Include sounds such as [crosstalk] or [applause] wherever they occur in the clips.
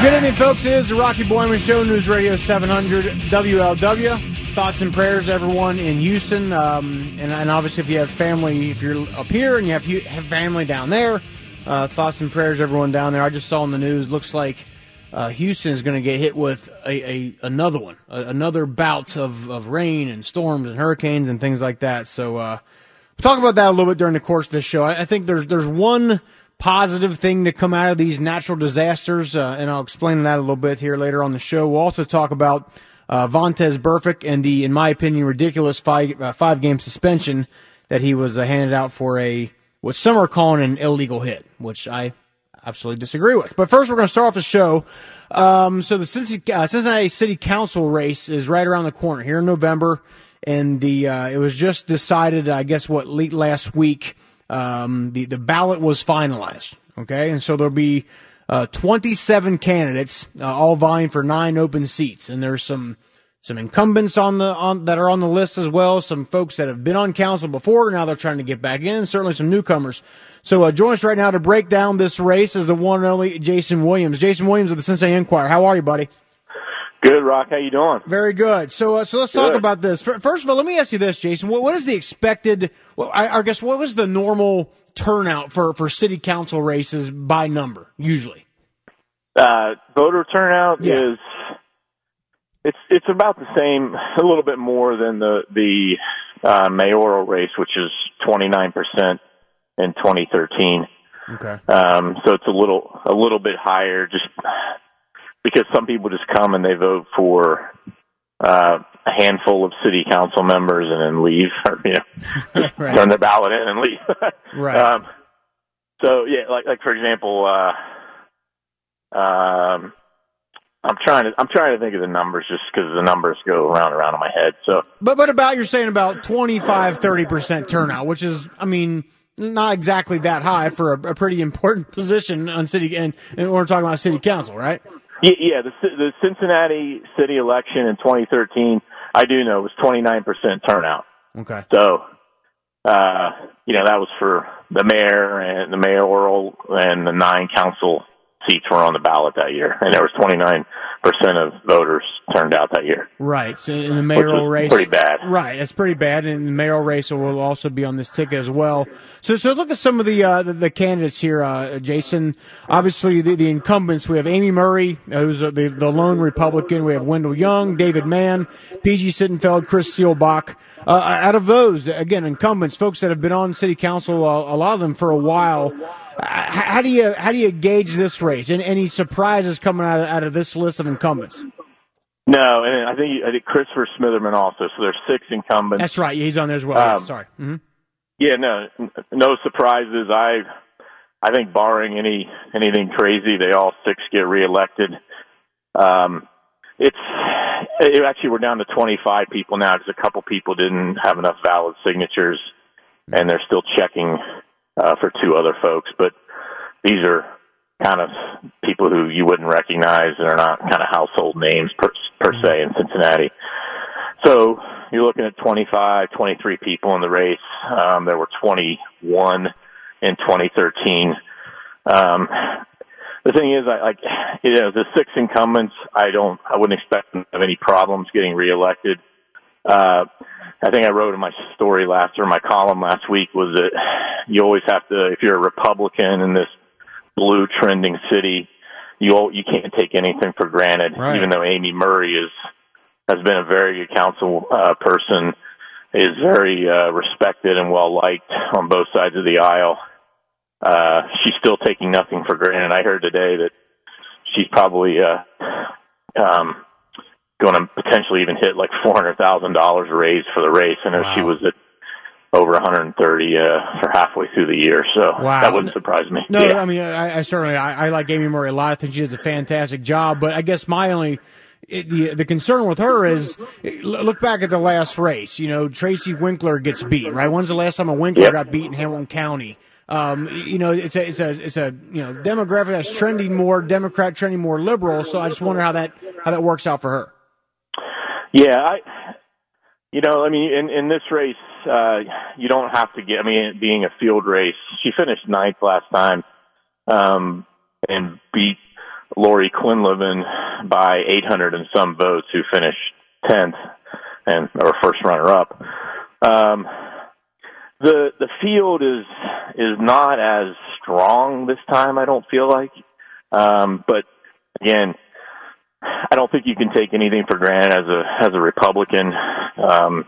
Good evening, folks. It is the Rocky Boiman Show, News Radio 700 WLW. Thoughts and prayers, everyone in Houston, um, and, and, obviously if you have family, if you're up here and you have, have family down there, uh, thoughts and prayers, everyone down there. I just saw in the news. Looks like uh, Houston is going to get hit with a, a another one, a, another bout of, of rain and storms and hurricanes and things like that. So uh, we'll talk about that a little bit during the course of this show. I, I think there's there's one positive thing to come out of these natural disasters, uh, and I'll explain that a little bit here later on the show. We'll also talk about uh, Vontaze Burfict and the, in my opinion, ridiculous five uh, five game suspension that he was uh, handed out for a what some are calling an illegal hit, which I absolutely disagree with. But first, we're going to start off the show. Um, so the Cincinnati, uh, Cincinnati, City Council race is right around the corner here in November, and the uh, it was just decided, I guess, what late last week. Um, the the ballot was finalized. Okay, and so there'll be uh, 27 candidates, uh, all vying for nine open seats, and there's some some incumbents on the on that are on the list as well. Some folks that have been on council before now they're trying to get back in, and certainly some newcomers. So uh, join us right now to break down this race is the one and only Jason Williams. Jason Williams of the Cincinnati Enquirer. How are you, buddy? Good, Rock. How you doing? Very good. So, uh, so let's good. talk about this. First of all, let me ask you this, Jason. what, what is the expected? Well, I, I, guess what was the normal turnout for for city council races by number usually? Uh, voter turnout yeah. is it's it's about the same, a little bit more than the the uh, mayoral race, which is twenty nine percent in 2013. Okay. Um, so it's a little a little bit higher, just because some people just come and they vote for uh, a handful of city council members and then leave, [laughs] or you know, right. turn their ballot in and leave. [laughs] right. Um, so yeah, like like for example, uh, um, I'm trying to I'm trying to think of the numbers just because the numbers go around and around in my head. So, but but about you're saying about 25 30 percent turnout, which is I mean not exactly that high for a, a pretty important [laughs] position on city and, and we're talking about city council, right? Yeah. The the Cincinnati city election in 2013, I do know it was 29 percent turnout. Okay. So, uh, you know that was for the mayor and the mayoral and the nine council seats were on the ballot that year, and there was 29 percent of voters turned out that year. Right. So in the mayoral race, pretty bad. Right. That's pretty bad. And the mayoral race will also be on this ticket as well. So, so look at some of the uh, the, the, candidates here, uh, Jason. Obviously, the, the, incumbents. We have Amy Murray, who's the the lone Republican. We have Wendell Young, David Mann, P.G. Sittenfeld, Chris Seelbach. Uh, out of those, again, incumbents, folks that have been on city council, uh, a lot of them for a while how do you how do you gauge this race? And any surprises coming out of, out of this list of incumbents? No, and I think I think Christopher Smitherman also. So there's six incumbents. That's right. He's on there as well. Um, yeah, sorry. Mm-hmm. Yeah, no, no surprises. I I think barring any anything crazy, they all six get reelected. Um, it's it actually we're down to 25 people now because a couple people didn't have enough valid signatures, and they're still checking uh, for two other folks. But these are kind of people who you wouldn't recognize and are not kind of household names per, per se in Cincinnati. So you're looking at 25, 23 people in the race. Um, there were 21 in 2013. Um, the thing is, I like, you know, the six incumbents, I don't, I wouldn't expect them to have any problems getting reelected. Uh, I think I wrote in my story last or my column last week was that you always have to, if you're a Republican in this blue trending city, you you can't take anything for granted. Right. Even though Amy Murray is has been a very good council uh, person, is very uh, respected and well liked on both sides of the aisle. Uh, she's still taking nothing for granted. I heard today that she's probably uh, um, going to potentially even hit like four hundred thousand dollars raised for the race. I know wow. she was at over 130 uh, for halfway through the year. So wow. that wouldn't surprise me. No, yeah. I mean, I, I certainly I, I, like Amy Murray a lot. I think she does a fantastic job. But I guess my only it, the the concern with her is look back at the last race. You know, Tracy Winkler gets beat. Right? When's the last time a Winkler yep. got beat in Hamilton County? Um, you know, it's a, it's a, it's a, you know, demographic that's trending more Democrat, trending more liberal. So I just wonder how that, how that works out for her. Yeah. I, you know, I mean, in, in this race, uh, you don't have to get, I mean, being a field race, she finished ninth last time, um, and beat Laurie Quinlivan by 800 and some votes who finished 10th and, or first runner up. Um, the the field is is not as strong this time. I don't feel like, um, but again, I don't think you can take anything for granted as a as a Republican, um,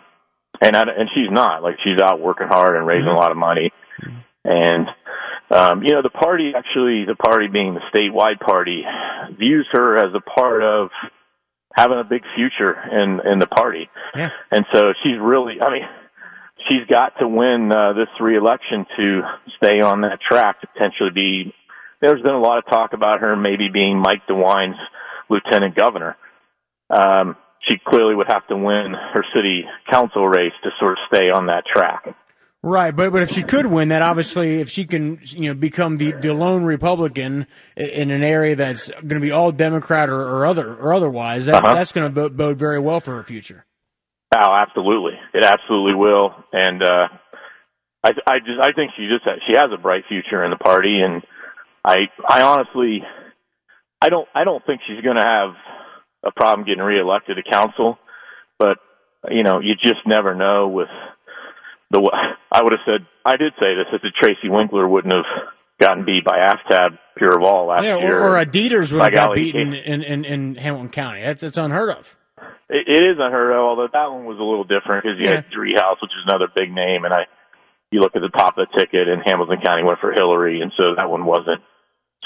and I, and she's not like she's out working hard and raising mm-hmm. a lot of money, and um, you know the party actually the party being the statewide party views her as a part of having a big future in in the party, yeah. and so she's really I mean she's got to win uh, this reelection to stay on that track to potentially be. There's been a lot of talk about her maybe being Mike DeWine's lieutenant governor. Um, she clearly would have to win her city council race to sort of stay on that track. Right, but but if she could win that, obviously, if she can, you know, become the, the lone Republican in an area that's going to be all Democrat or, or other or otherwise, that's uh-huh. that's going to bode very well for her future. Oh, absolutely. It absolutely will. And uh I I just I think she just has, she has a bright future in the party and I I honestly I don't I don't think she's going to have a problem getting reelected to council, but you know, you just never know with the I would have said I did say this if Tracy Winkler wouldn't have gotten beat by AFTAB Pure of All last yeah, year. Or, or a Deters would have got beaten in, in, in Hamilton County. That's it's unheard of. It, it is unheard of, although that one was a little different because you yeah. had Driehaus, which is another big name, and I, you look at the top of the ticket, and Hamilton County went for Hillary, and so that one wasn't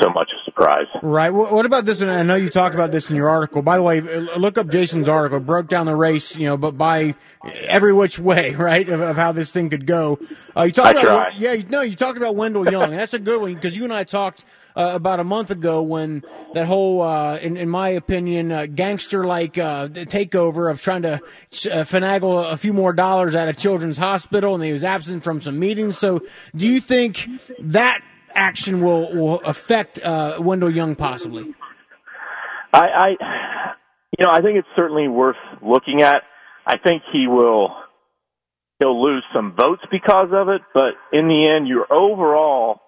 so much a surprise. Right. What about this? And I know you talked about this in your article. By the way, look up Jason's article. It broke down the race, you know, but by every which way, [laughs] right, of, of how this thing could go. Uh, you talked I about, try. yeah, no, you talked about Wendell Young. that's a good one because you and I talked uh, about a month ago when that whole, uh, in, in my opinion, uh, gangster-like uh, takeover of trying to uh, finagle a few more dollars at a children's hospital, and he was absent from some meetings. So, do you think that action will will affect uh, Wendell Young possibly? I, I, you know, I think it's certainly worth looking at. I think he will he'll lose some votes because of it, but in the end, your overall,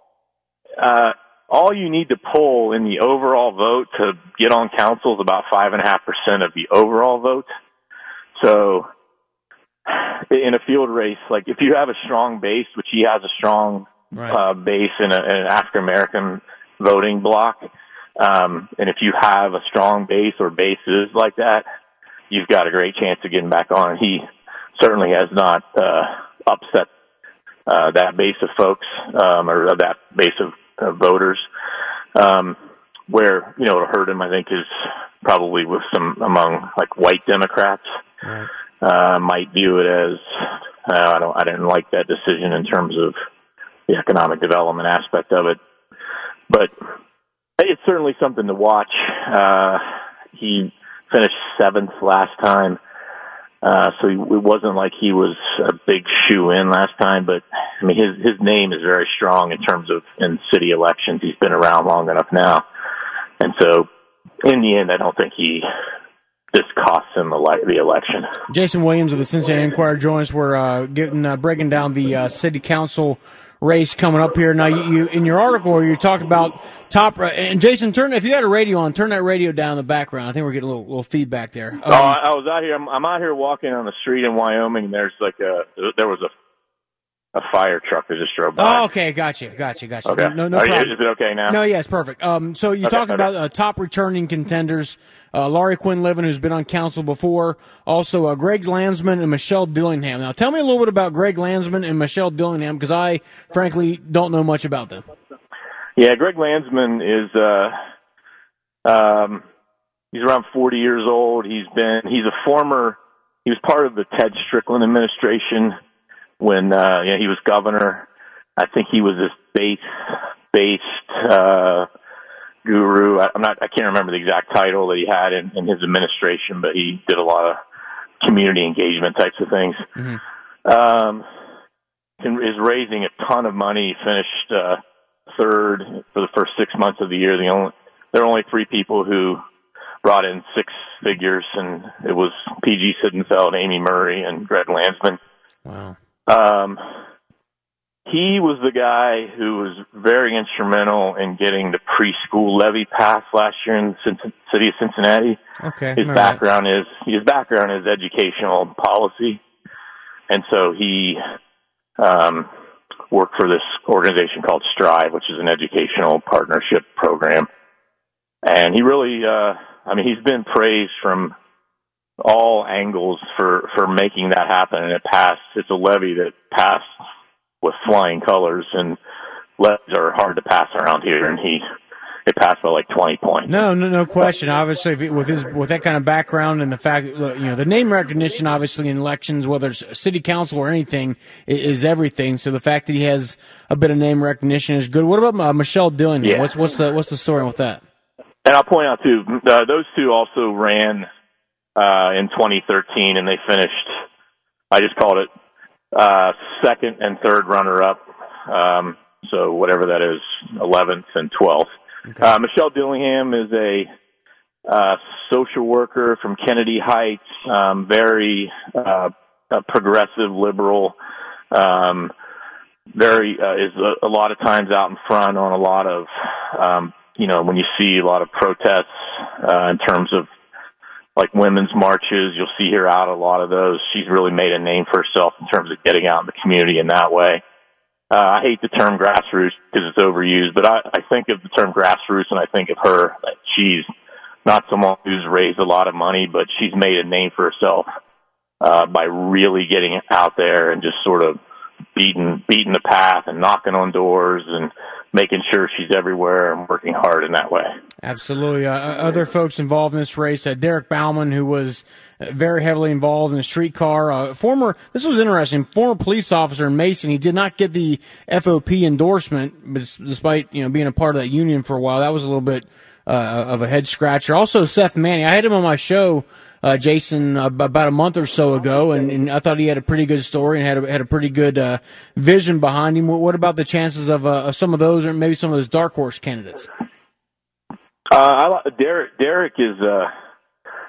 uh, all you need to pull in the overall vote to get on council is about five and a half percent of the overall vote. So, in a field race, like if you have a strong base, which he has a strong right. uh, base in, a, in an African American voting block. Um, and if you have a strong base or bases like that, you've got a great chance of getting back on. He certainly has not uh, upset uh, that base of folks um, or that base of uh, voters. Um, where you know it hurt him, I think, is probably with some among like white Democrats. Right. Uh, might view it as uh, I don't I didn't like that decision in terms of the economic development aspect of it. But it's certainly something to watch. Uh, he finished seventh last time. Uh, so it wasn't like he was a big shoe in last time, but I mean, his, his name is very strong in terms of in city elections. He's been around long enough now. And so in the end, I don't think he this costs him the, the election. Jason Williams of the Cincinnati Enquirer joins. We're uh, getting uh, breaking down the uh, city council race coming up here. Now, you, you in your article you talked about top and Jason, turn if you had a radio on, turn that radio down in the background. I think we're getting a little, little feedback there. Um, oh, I was out here. I'm, I'm out here walking on the street in Wyoming. There's like a there was a a fire truck that just drove by. Oh, okay, gotcha, gotcha, gotcha. Okay. No, no, problem. Is it okay now? No, yeah, it's perfect. Um, so you okay, talked okay. about uh, top returning contenders, uh, Laurie Quinlivan, who's been on council before, also uh, Greg Landsman and Michelle Dillingham. Now, tell me a little bit about Greg Landsman and Michelle Dillingham because I, frankly, don't know much about them. Yeah, Greg Landsman is, uh, um, he's around 40 years old. He's been, he's a former, he was part of the Ted Strickland administration when uh, you know, he was governor. I think he was this base based uh, guru. I, I'm not. I can't remember the exact title that he had in, in his administration, but he did a lot of community engagement types of things. Mm-hmm. Um, is raising a ton of money. Finished uh, third for the first six months of the year. The only there are only three people who brought in six figures, and it was PG Sittenfeld, Amy Murray, and Greg Landsman. Wow. Um, he was the guy who was very instrumental in getting the preschool levy passed last year in the city of Cincinnati. Okay. His background is his background is educational policy, and so he um, worked for this organization called Strive, which is an educational partnership program. And he really, uh, I mean, he's been praised from all angles for for making that happen, and it passed. It's a levy that passed with flying colors, and levies are hard to pass around here, and he it passed by like 20 points. No, no, no question. Obviously, with his with that kind of background and the fact, you know, the name recognition, obviously in elections, whether it's city council or anything, is everything. So the fact that he has a bit of name recognition is good. What about uh, Michelle Dillingham? Yeah. What's what's the what's the story with that? And I'll point out too, uh, those two also ran uh, in 2013, and they finished. I just called it uh, second and third runner up. Um, so whatever that is, 11th and 12th. Okay. Uh, Michelle Dillingham is a uh, social worker from Kennedy Heights, um, very uh, progressive liberal. Um, very uh, is a, a lot of times out in front on a lot of um, you know when you see a lot of protests uh, in terms of like women's marches, you'll see her out a lot of those. She's really made a name for herself in terms of getting out in the community in that way. Uh, I hate the term grassroots because it's overused, but I, I think of the term grassroots and I think of her she's not someone who's raised a lot of money, but she's made a name for herself uh, by really getting out there and just sort of beating beating the path and knocking on doors and making sure she's everywhere and working hard in that way. Absolutely. Uh, uh, other folks involved in this race, uh, Derek Bauman, who was uh, very heavily involved in the streetcar, uh, former, this was interesting, former police officer in Mason. He did not get the FOP endorsement, but despite, you know, being a part of that union for a while, that was a little bit uh, of a head scratcher. Also, Seth Maney, I had him on my show Jason about a month or so ago, and, and, I thought he had a pretty good story and had a, had a pretty good vision behind him. What about the chances of, of some of those, or maybe some of those dark horse candidates? Uh, I, Derek Derek is uh,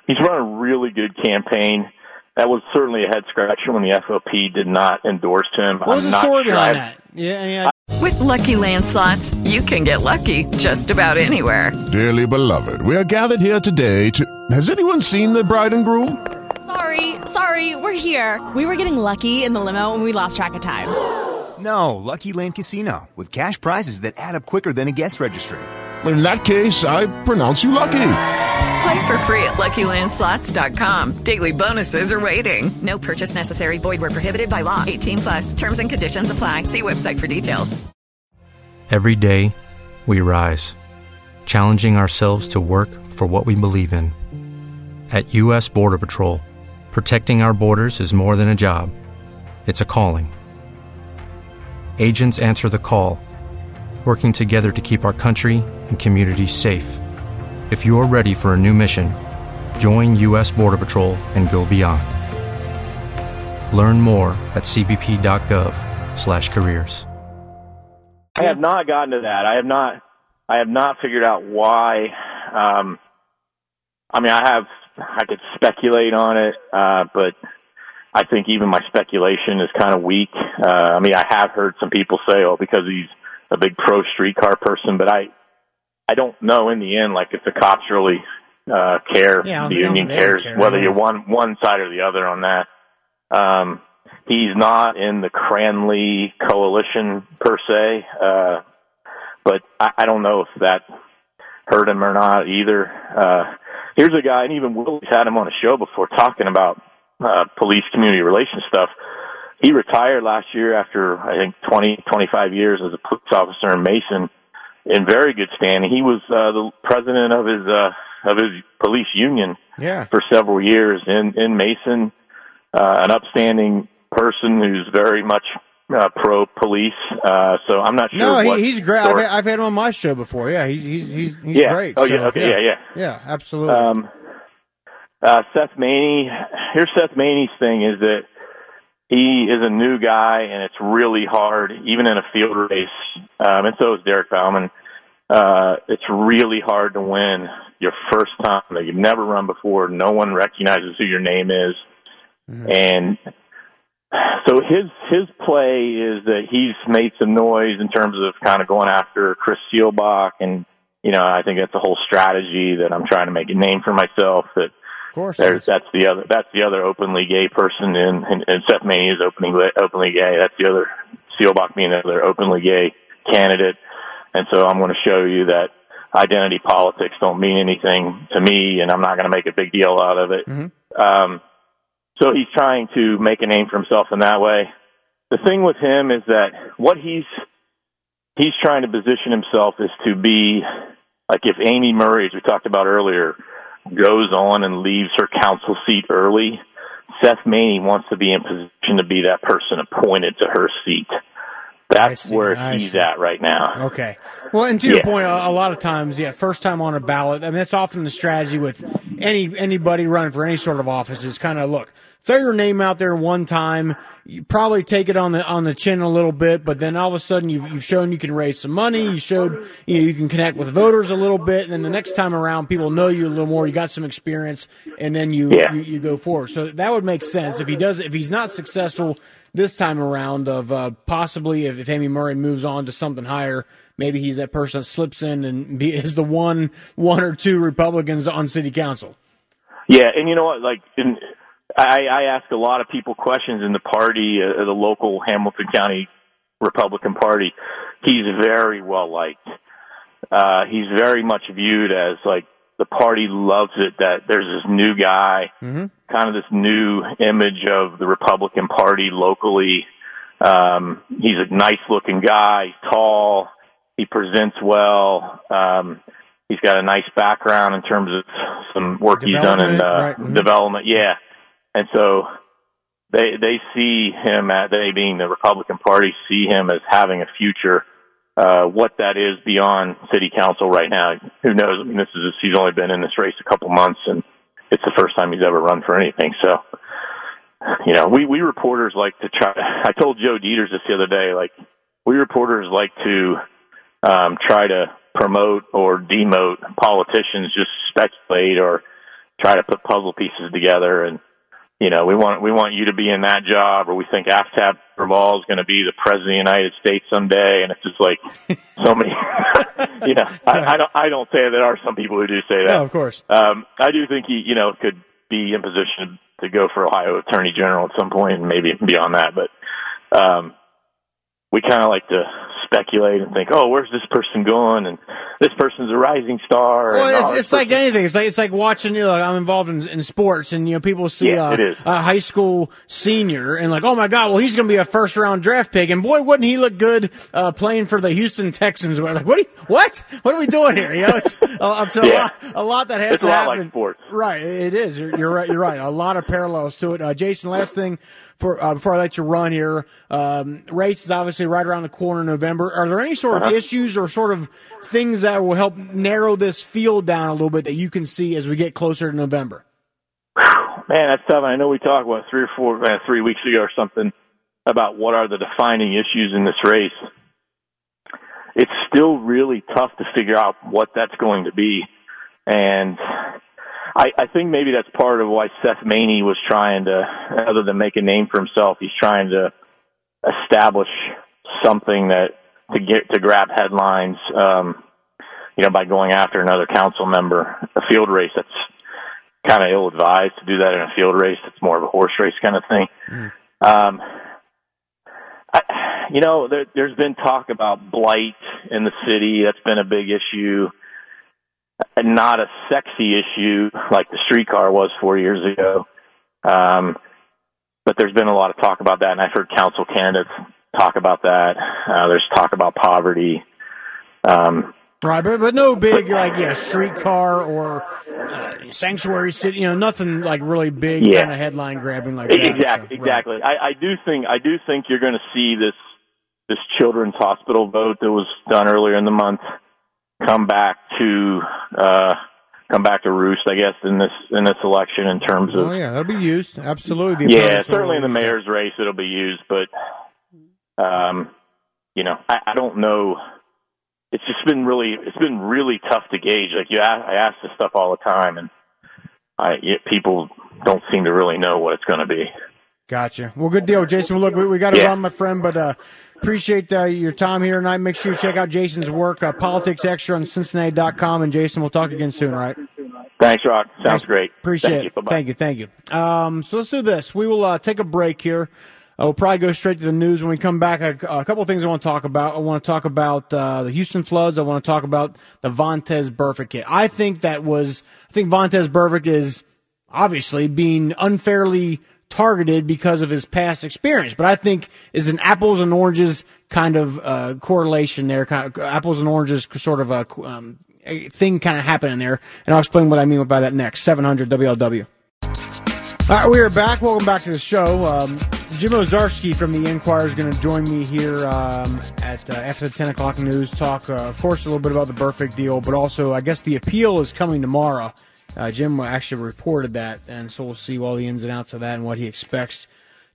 he's run a really good campaign. That was certainly a head scratcher when the FOP did not endorse him. What was I'm the story sure behind that? Yeah, yeah. With lucky landslots, you can get lucky just about anywhere. Dearly beloved, we are gathered here today to. Has anyone seen the bride and groom? Sorry, sorry, we're here. We were getting lucky in the limo, and we lost track of time. No, Lucky Land Casino with cash prizes that add up quicker than a guest registry. In that case, I pronounce you lucky. Play for free at LuckyLandSlots.com. Daily bonuses are waiting. No purchase necessary. Void where prohibited by law. 18 plus. Terms and conditions apply. See website for details. Every day, we rise, challenging ourselves to work for what we believe in. At U.S. Border Patrol, protecting our borders is more than a job. It's a calling. Agents answer the call, working together to keep our country and communities safe. If you're ready for a new mission, join U.S. Border Patrol and go beyond. Learn more at cbp.gov/careers. I have not gotten to that. I have not. I have not figured out why. Um, I mean, I have. I could speculate on it, uh, but I think even my speculation is kind of weak. Uh, I mean, I have heard some people say, "Oh, because he's a big pro streetcar person," but I I don't know in the end, like if the cops really uh, care, yeah, the union cares care, whether yeah. you're one one side or the other on that. Um, he's not in the Cranley coalition per se, uh, but I, I don't know if that hurt him or not either. Uh, here's a guy, and even Willie's had him on a show before talking about uh, police community relations stuff. He retired last year after I think 20, 25 years as a police officer in Mason in very good standing. He was uh, the president of his uh, of his police union Yeah. for several years in in Mason. Uh, an upstanding person who's very much uh, pro police. Uh, so I'm not sure. No, he, he's great. I've, I've had him on my show before. Yeah, he's he's he's, he's Yeah. great. Oh, So, yeah, okay, yeah, yeah. yeah, absolutely. Um, uh, Seth Maney. Here's Seth Maney's thing is that he is a new guy, and it's really hard, even in a field race. Um, and so is Derek Bauman. Uh, it's really hard to win your first time that you've never run before. No one recognizes who your name is, and so his his play is that he's made some noise in terms of kind of going after Chris Seelbach, and you know I think that's a whole strategy that I'm trying to make a name for myself. That of course, there's that's the other that's the other openly gay person, and, and, and Seth Maney is openly openly gay. That's the other Seelbach being the other openly gay candidate, and so I'm going to show you that identity politics don't mean anything to me, and I'm not going to make a big deal out of it. Um, so he's trying to make a name for himself in that way. The thing with him is that what he's he's trying to position himself is to be like if Amy Murray, as we talked about earlier, goes on and leaves her council seat early, Seth Maney wants to be in position to be that person appointed to her seat. That's see, where he's at right now. Okay. Well, and to your point, a, a lot of times, yeah, first time on a ballot. I mean, that's often the strategy with any anybody running for any sort of office is kind of look, throw your name out there one time. You probably take it on the on the chin a little bit, but then all of a sudden you've you've shown you can raise some money. You showed you know you can connect with voters a little bit, and then the next time around, people know you a little more. You got some experience, and then you Yeah. you, you go forward. So that would make sense if he does if he's not successful this time around of uh, possibly if, if Amy Murray moves on to something higher, maybe he's that person that slips in and be, [laughs] is the one one or two Republicans on city council. Yeah, and you know what? Like, in, I, I ask a lot of people questions in the party, uh, the local Hamilton County Republican Party. He's very well liked. Uh, he's very much viewed as like the party loves it that there's this new guy, kind of this new image of the Republican Party locally. Um, he's a nice looking guy, he's tall, he presents well. Um, he's got a nice background in terms of some work he's done in uh, right, mhm. development. Yeah, and so they they see him at they being the Republican Party see him as having a future. Uh, what that is beyond city council right now, who knows? I mean, this is he's only been in this race a couple months, and it's the first time he's ever run for anything. So, you know, we we reporters like to try. I told Joe Deters this the other day. Like, we reporters like to um, try to promote or demote politicians, just speculate or try to put puzzle pieces together. And you know, we want we want you to be in that job, or we think Aftab Pureval is going to be the president of the United States someday. And it's just like [laughs] so many. [laughs] you know, I, I don't I don't say that there are some people who do say that. No, of course. Um, I do think he, you know, could be in position to go for Ohio Attorney General at some point, and maybe beyond that. But um, we kind of like to speculate and think, oh, where's this person going? And this person's a rising star. Well, it's, it's like anything. It's like it's like watching. You know, I'm involved in, in sports, and you know, people see Yeah, uh, it is. a high school senior and like, oh my god, well he's going to be a first round draft pick, and boy, wouldn't he look good uh, playing for the Houston Texans? We're like, what? Are you, what? What are we doing here? You know, it's, uh, it's a, [laughs] Yeah. lot, a lot that has It's to a lot like sports. Right, it is. You're, you're right. You're right. A lot of parallels to it. Uh, Jason, last thing for uh, before I let you run here, um, race is obviously right around the corner in November. Are there any sort Uh-huh. of issues or sort of things that will help narrow this field down a little bit that you can see as we get closer to November? Man, that's tough. I know we talked about three or four, uh, three weeks ago or something about what are the defining issues in this race. It's still really tough to figure out what that's going to be, and I, I think maybe that's part of why Seth Maney was trying to, other than make a name for himself, he's trying to establish something that to get to grab headlines. Um, you know, by going after another council member, a field race that's kind of ill advised to do that in a field race. It's more of a horse race kind of thing. Um, I, you know, there, there's been talk about blight in the city. That's been a big issue. And not a sexy issue like the streetcar was four years ago. Um, but there's been a lot of talk about that, and I've heard council candidates talk about that. Uh, there's talk about poverty. Um, Right, but but no big like yeah streetcar or uh, sanctuary city. You know, nothing like really big Yeah. kind of headline grabbing like that. Exactly, So, right. exactly. I, I do think I do think you're going to see this this children's hospital vote that was done earlier in the month come back to uh, come back to roost. I guess in this in this election in terms of Oh yeah, that'll be used absolutely. Yeah, certainly in the mayor's race it'll be used, but um, you know, I, I don't know. It's just been really, it's been really tough to gauge. Like you, ask, I ask this stuff all the time, and I people don't seem to really know what it's going to be. Gotcha. Well, good deal, Jason. Well, look, we, we got to Yeah. run, my friend, but uh, appreciate uh, your time here tonight. Make sure you check out Jason's work, uh, Politics Extra on Cincinnati.com. And Jason, we'll talk again soon, all right? Thanks, Rock. Sounds Thanks. great. Appreciate Thank it. Bye-bye. Thank you. Thank you. Um, so let's do this. We will uh, take a break here. Uh, we'll probably go straight to the news when we come back. A, a couple of things I want to talk about. I want to talk about uh, the Houston floods. I want to talk about the Vontaze Burfict. I think that was. I think Vontaze Burfict is obviously being unfairly targeted because of his past experience. But I think is an apples and oranges kind of uh, correlation there. Kind of, apples and oranges sort of a, um, thing kind of happening there. And I'll explain what I mean by that next. 700 WLW. All right, we are back. Welcome back to the show. Um, Jim Owczarski from the Enquirer is going to join me here um, at uh, after the 10 o'clock news. Talk, uh, of course, a little bit about the Burfict deal, but also, I guess the appeal is coming tomorrow. Uh, Jim actually reported that, and so we'll see all the ins and outs of that and what he expects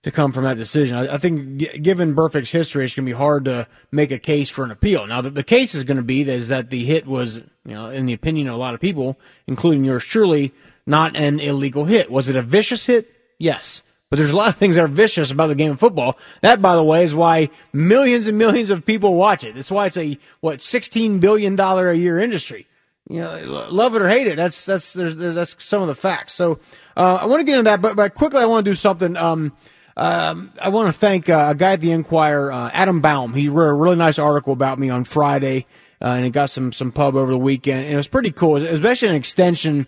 to come from that decision. I, I think, g- given Burfict's history, it's going to be hard to make a case for an appeal. Now, the, the case is going to be that, is that the hit was, you know, in the opinion of a lot of people, including yours truly, not an illegal hit. Was it a vicious hit? Yes. But there's a lot of things that are vicious about the game of football. That, by the way, is why millions and millions of people watch it. That's why it's a what sixteen billion dollar a year industry. You know, love it or hate it. That's that's that's some of the facts. So uh, I want to get into that, but but quickly I want to do something. Um, um, I want to thank uh, a guy at the Enquirer, uh, Adam Baum. He wrote a really nice article about me on Friday, uh, and it got some some pub over the weekend, and it was pretty cool. Actually an extension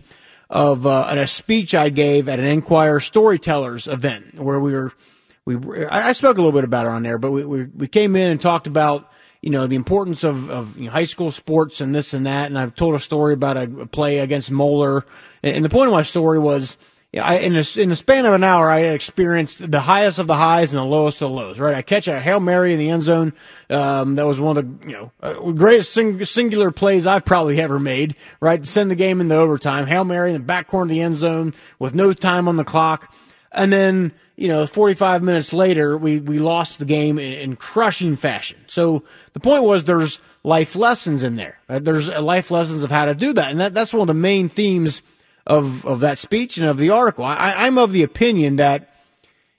of uh, a speech I gave at an Enquirer Storytellers event where we were we I spoke a little bit about it on there, but we we, we came in and talked about you know the importance of of you know, high school sports and this and that, and I've told a story about a, play against Moeller, and the point of my story was. I, in, a, in the span of an hour, I experienced the highest of the highs and the lowest of the lows. Right, I catch a hail mary in the end zone. Um, that was one of the you know uh, greatest sing- singular plays I've probably ever made. Right, to send the game into overtime. Hail mary in the back corner of the end zone with no time on the clock, and then you know 45 minutes later, we we lost the game in, in crushing fashion. So the point was there's life lessons in there. Uh, There's uh, life lessons of how to do that, and that that's one of the main themes of of that speech and of the article. I, I'm of the opinion that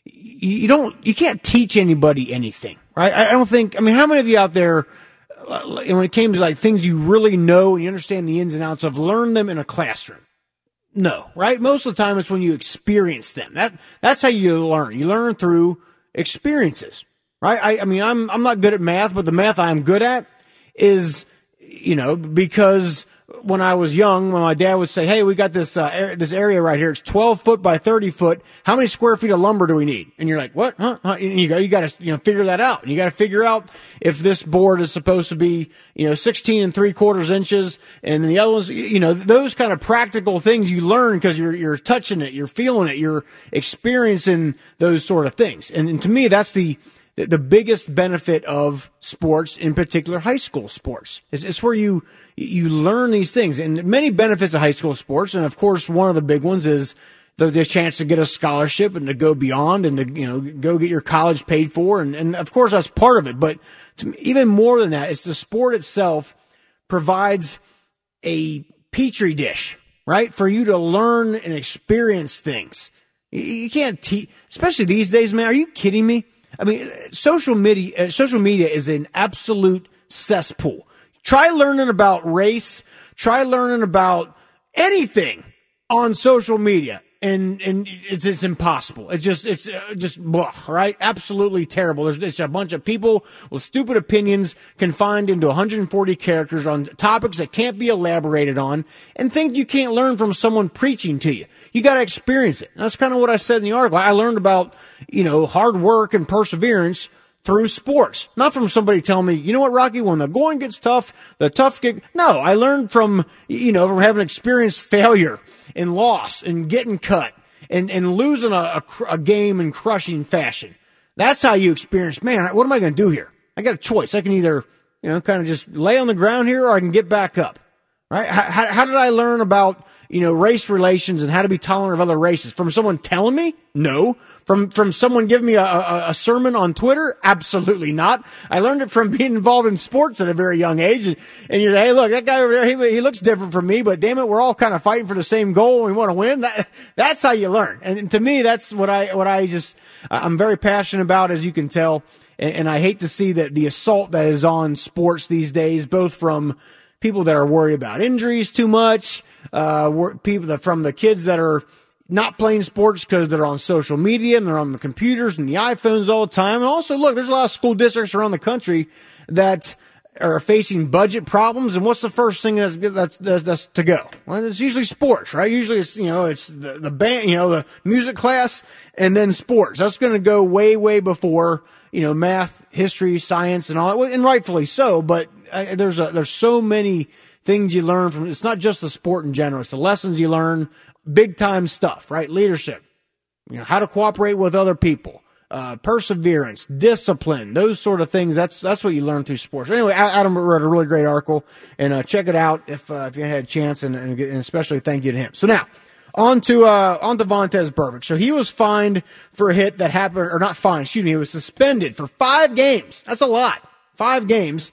you don't you can't teach anybody anything, right? I I don't think. I mean, how many of you out there, uh, when it came to like things you really know and you understand the ins and outs of, learn them in a classroom? No, right? Most of the time, it's when you experience them. That that's how you learn. You learn through experiences, right? I, I mean, I'm I'm not good at math, but the math I'm good at is, you know, because when I was young, when my dad would say, "Hey, we got this uh, ar- this area right here. It's 12 foot by 30 foot. How many square feet of lumber do we need?" And you're like, "What? Huh?" huh? You got you got to you know figure that out. And you got to figure out if this board is supposed to be you know 16 and three quarters inches, and the other ones, you know, those kind of practical things you learn because you're you're touching it, you're feeling it, you're experiencing those sort of things. And, and to me, that's the the- biggest benefit of sports, in particular high school sports, is it's where you you learn these things and many benefits of high school sports. And of course, one of the big ones is the, the chance to get a scholarship and to go beyond and to you know go get your college paid for. And and of course, that's part of it. But to even more than that, it's the sport itself provides a petri dish, right, for you to learn and experience things. You- You can't teach, especially these days, man. Are you kidding me? I mean, social media, uh, social media is an absolute cesspool. Try learning about race. Try learning about anything on social media. And, and it's, it's impossible. It's just, it's uh, just, right? Absolutely terrible. There's just a bunch of people with stupid opinions confined into 140 characters on topics that can't be elaborated on and think you can't learn from someone preaching to you. You got to experience it. That's kind of what I said in the article. I learned about, you know, hard work and perseverance through sports, not from somebody telling me, you know what, Rocky, when the going gets tough, the tough get. No, I learned from, you know, from having experienced failure and loss and getting cut and, and losing a, a, a game in crushing fashion. That's how you experience, man, what am I going to do here? I got a choice. I can either, you know, kind of just lay on the ground here or I can get back up. Right? How, how did I learn about you know, race relations and how to be tolerant of other races from someone telling me? No. From, from someone giving me a, a, a, sermon on Twitter? Absolutely not. I learned it from [laughs] being involved in sports at a very young age. And, and you're, hey, look, that guy over there, he, he looks different from me, but damn it, we're all kind of fighting for the same goal we want to win. That, that's how you learn. And to me, that's what I, what I just, I'm very passionate about, as you can tell. And, and I hate to see that the assault that is on sports these days, both from, people that are worried about injuries too much, uh, people that from the kids that are not playing sports because they're on social media and they're on the computers and the iPhones all the time. And also, look, there's a lot of school districts around the country that are facing budget problems. And what's the first thing that's that's, that's, that's to go? Well, it's usually sports, right? Usually, it's you know, it's the, the band, you know, the music class, and then sports. That's going to go way, way before you know math, history, science, and all that, and rightfully so. But I, there's a, there's so many things you learn from. It's not just the sport in general; it's the lessons you learn, big time stuff, right? Leadership, you know, how to cooperate with other people, uh, perseverance, discipline, those sort of things. That's that's what you learn through sports. Anyway, Adam wrote a really great article, and uh, check it out if uh, if you had a chance, and, and, especially thank you to him. So now. On to uh, on to Vontaze Burfict. So he was fined for a hit that happened, or not fined. Excuse me. He was suspended for five games. That's a lot. Five games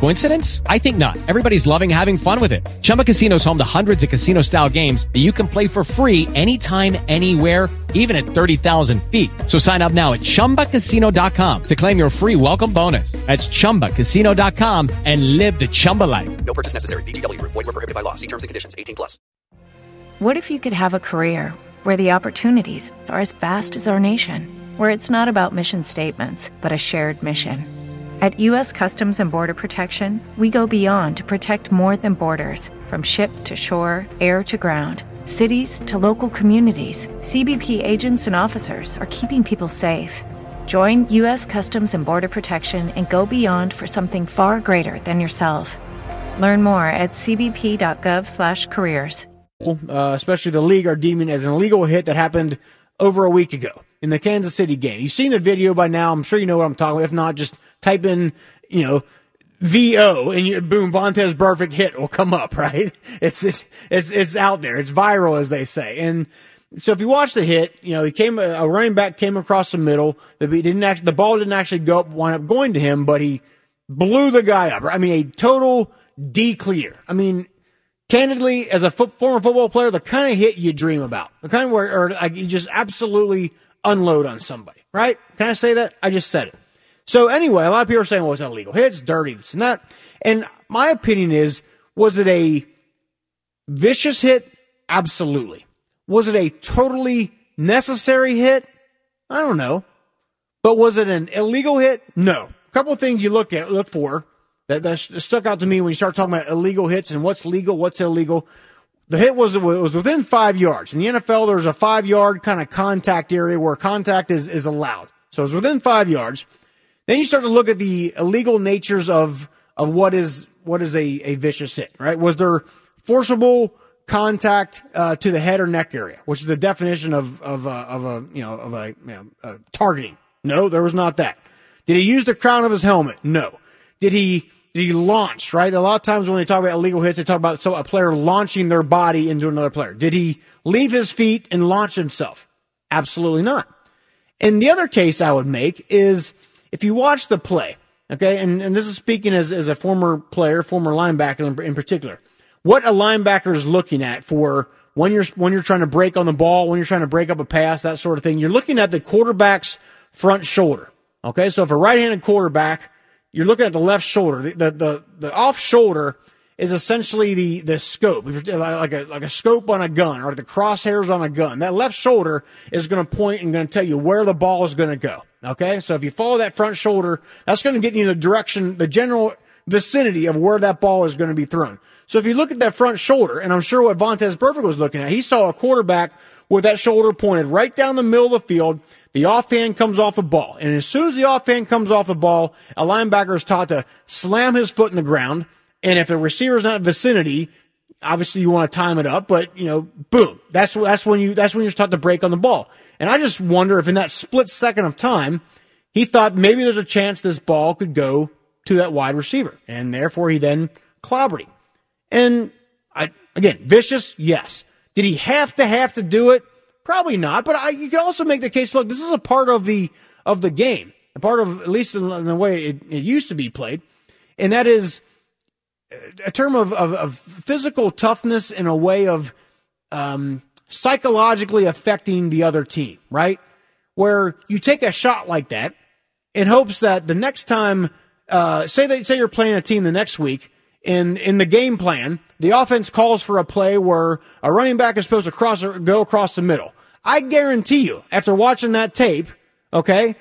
Coincidence? I think not. Everybody's loving having fun with it. Chumba Casino is home to hundreds of casino-style games that you can play for free anytime, anywhere, even at thirty thousand feet. So sign up now at ChumbaCasino.com to claim your free welcome bonus. That's ChumbaCasino.com and live the Chumba life. No purchase necessary. VGW. Void were prohibited by law. See terms and conditions. 18 plus. What if you could have a career where the opportunities are as vast as our nation, where it's not about mission statements, but a shared mission? At U.S. Customs and Border Protection, we go beyond to protect more than borders from ship to shore, air to ground cities to local communities, CBP agents and officers are keeping people safe. Join U.S. Customs and Border Protection and go beyond for something far greater than yourself. Learn more at cbp.gov/careers. Uh, especially the league are deeming as an illegal hit that happened over a week ago in the Kansas City game. You've seen the video by now. I'm sure you know what I'm talking about. If not, just type in, you know, VO and you, boom, Vontaze Burfict hit will come up, [laughs] right? It's, it's, it's, out there. It's viral, as they say. And so if you watch the hit, you know, he came, a running back came across the middle. The, didn't actually, the ball didn't actually go up, wind up going to him, but he blew the guy up. I mean, a total declear. I mean, candidly, as a foot, former football player, the kind of hit you dream about, the kind of where, or like you just absolutely unload on somebody, right? Can I say that? I just said it. So anyway, a lot of people are saying, well, it's not illegal hits, dirty, this and that. And my opinion is, was it a vicious hit? Absolutely. Was it a totally necessary hit? I don't know. But was it an illegal hit? No. A couple of things you look at, look for that, that stuck out to me when you start talking about illegal hits and what's legal, what's illegal. The hit was, was within five yards. In the NFL, there's a five yard kind of contact area where contact is, is allowed. So it was within five yards. Then you start to look at the illegal natures of of what is what is a, a vicious hit, right? Was there forcible contact uh, to the head or neck area, which is the definition of of a, of a you know of a, you know, targeting? No, there was not that. Did he use the crown of his helmet? No. Did he did he launch? Right. A lot of times when they talk about illegal hits, they talk about so a player launching their body into another player. Did he leave his feet and launch himself? Absolutely not. And the other case I would make is if you watch the play, okay, and, and this is speaking as, as a former player, former linebacker in, in particular, what a linebacker is looking at for when you're when you're trying to break on the ball, when you're trying to break up a pass, that sort of thing. You're looking at the quarterback's front shoulder. Okay, so if a right-handed quarterback, you're looking at the left shoulder. The the the, the off shoulder is essentially the the scope, like a like a scope on a gun or the crosshairs on a gun. That left shoulder is going to point and going to tell you where the ball is going to go. Okay, so if you follow that front shoulder, that's going to get you in the direction, the general vicinity of where that ball is going to be thrown. So if you look at that front shoulder, and I'm sure what Vontaze Burfict was looking at, he saw a quarterback with that shoulder pointed right down the middle of the field. The offhand comes off the ball. And as soon as the offhand comes off the ball, a linebacker is taught to slam his foot in the ground. And if the receiver's not in vicinity, obviously you want to time it up, but you know, boom. That's that's when you that's when you're taught to break on the ball. And I just wonder if in that split second of time, he thought maybe there's a chance this ball could go to that wide receiver, and therefore he then clobbered him. And I again, vicious, yes. Did he have to have to do it? Probably not. But I, you can also make the case. Look, this is a part of the of the game, a part of at least in the way it, it used to be played, and that is a term of, of, of physical toughness in a way of um, psychologically affecting the other team, right? Where you take a shot like that in hopes that the next time, uh, say they say you're playing a team the next week, in in the game plan, the offense calls for a play where a running back is supposed to cross go across the middle. I guarantee you, after watching that tape, okay,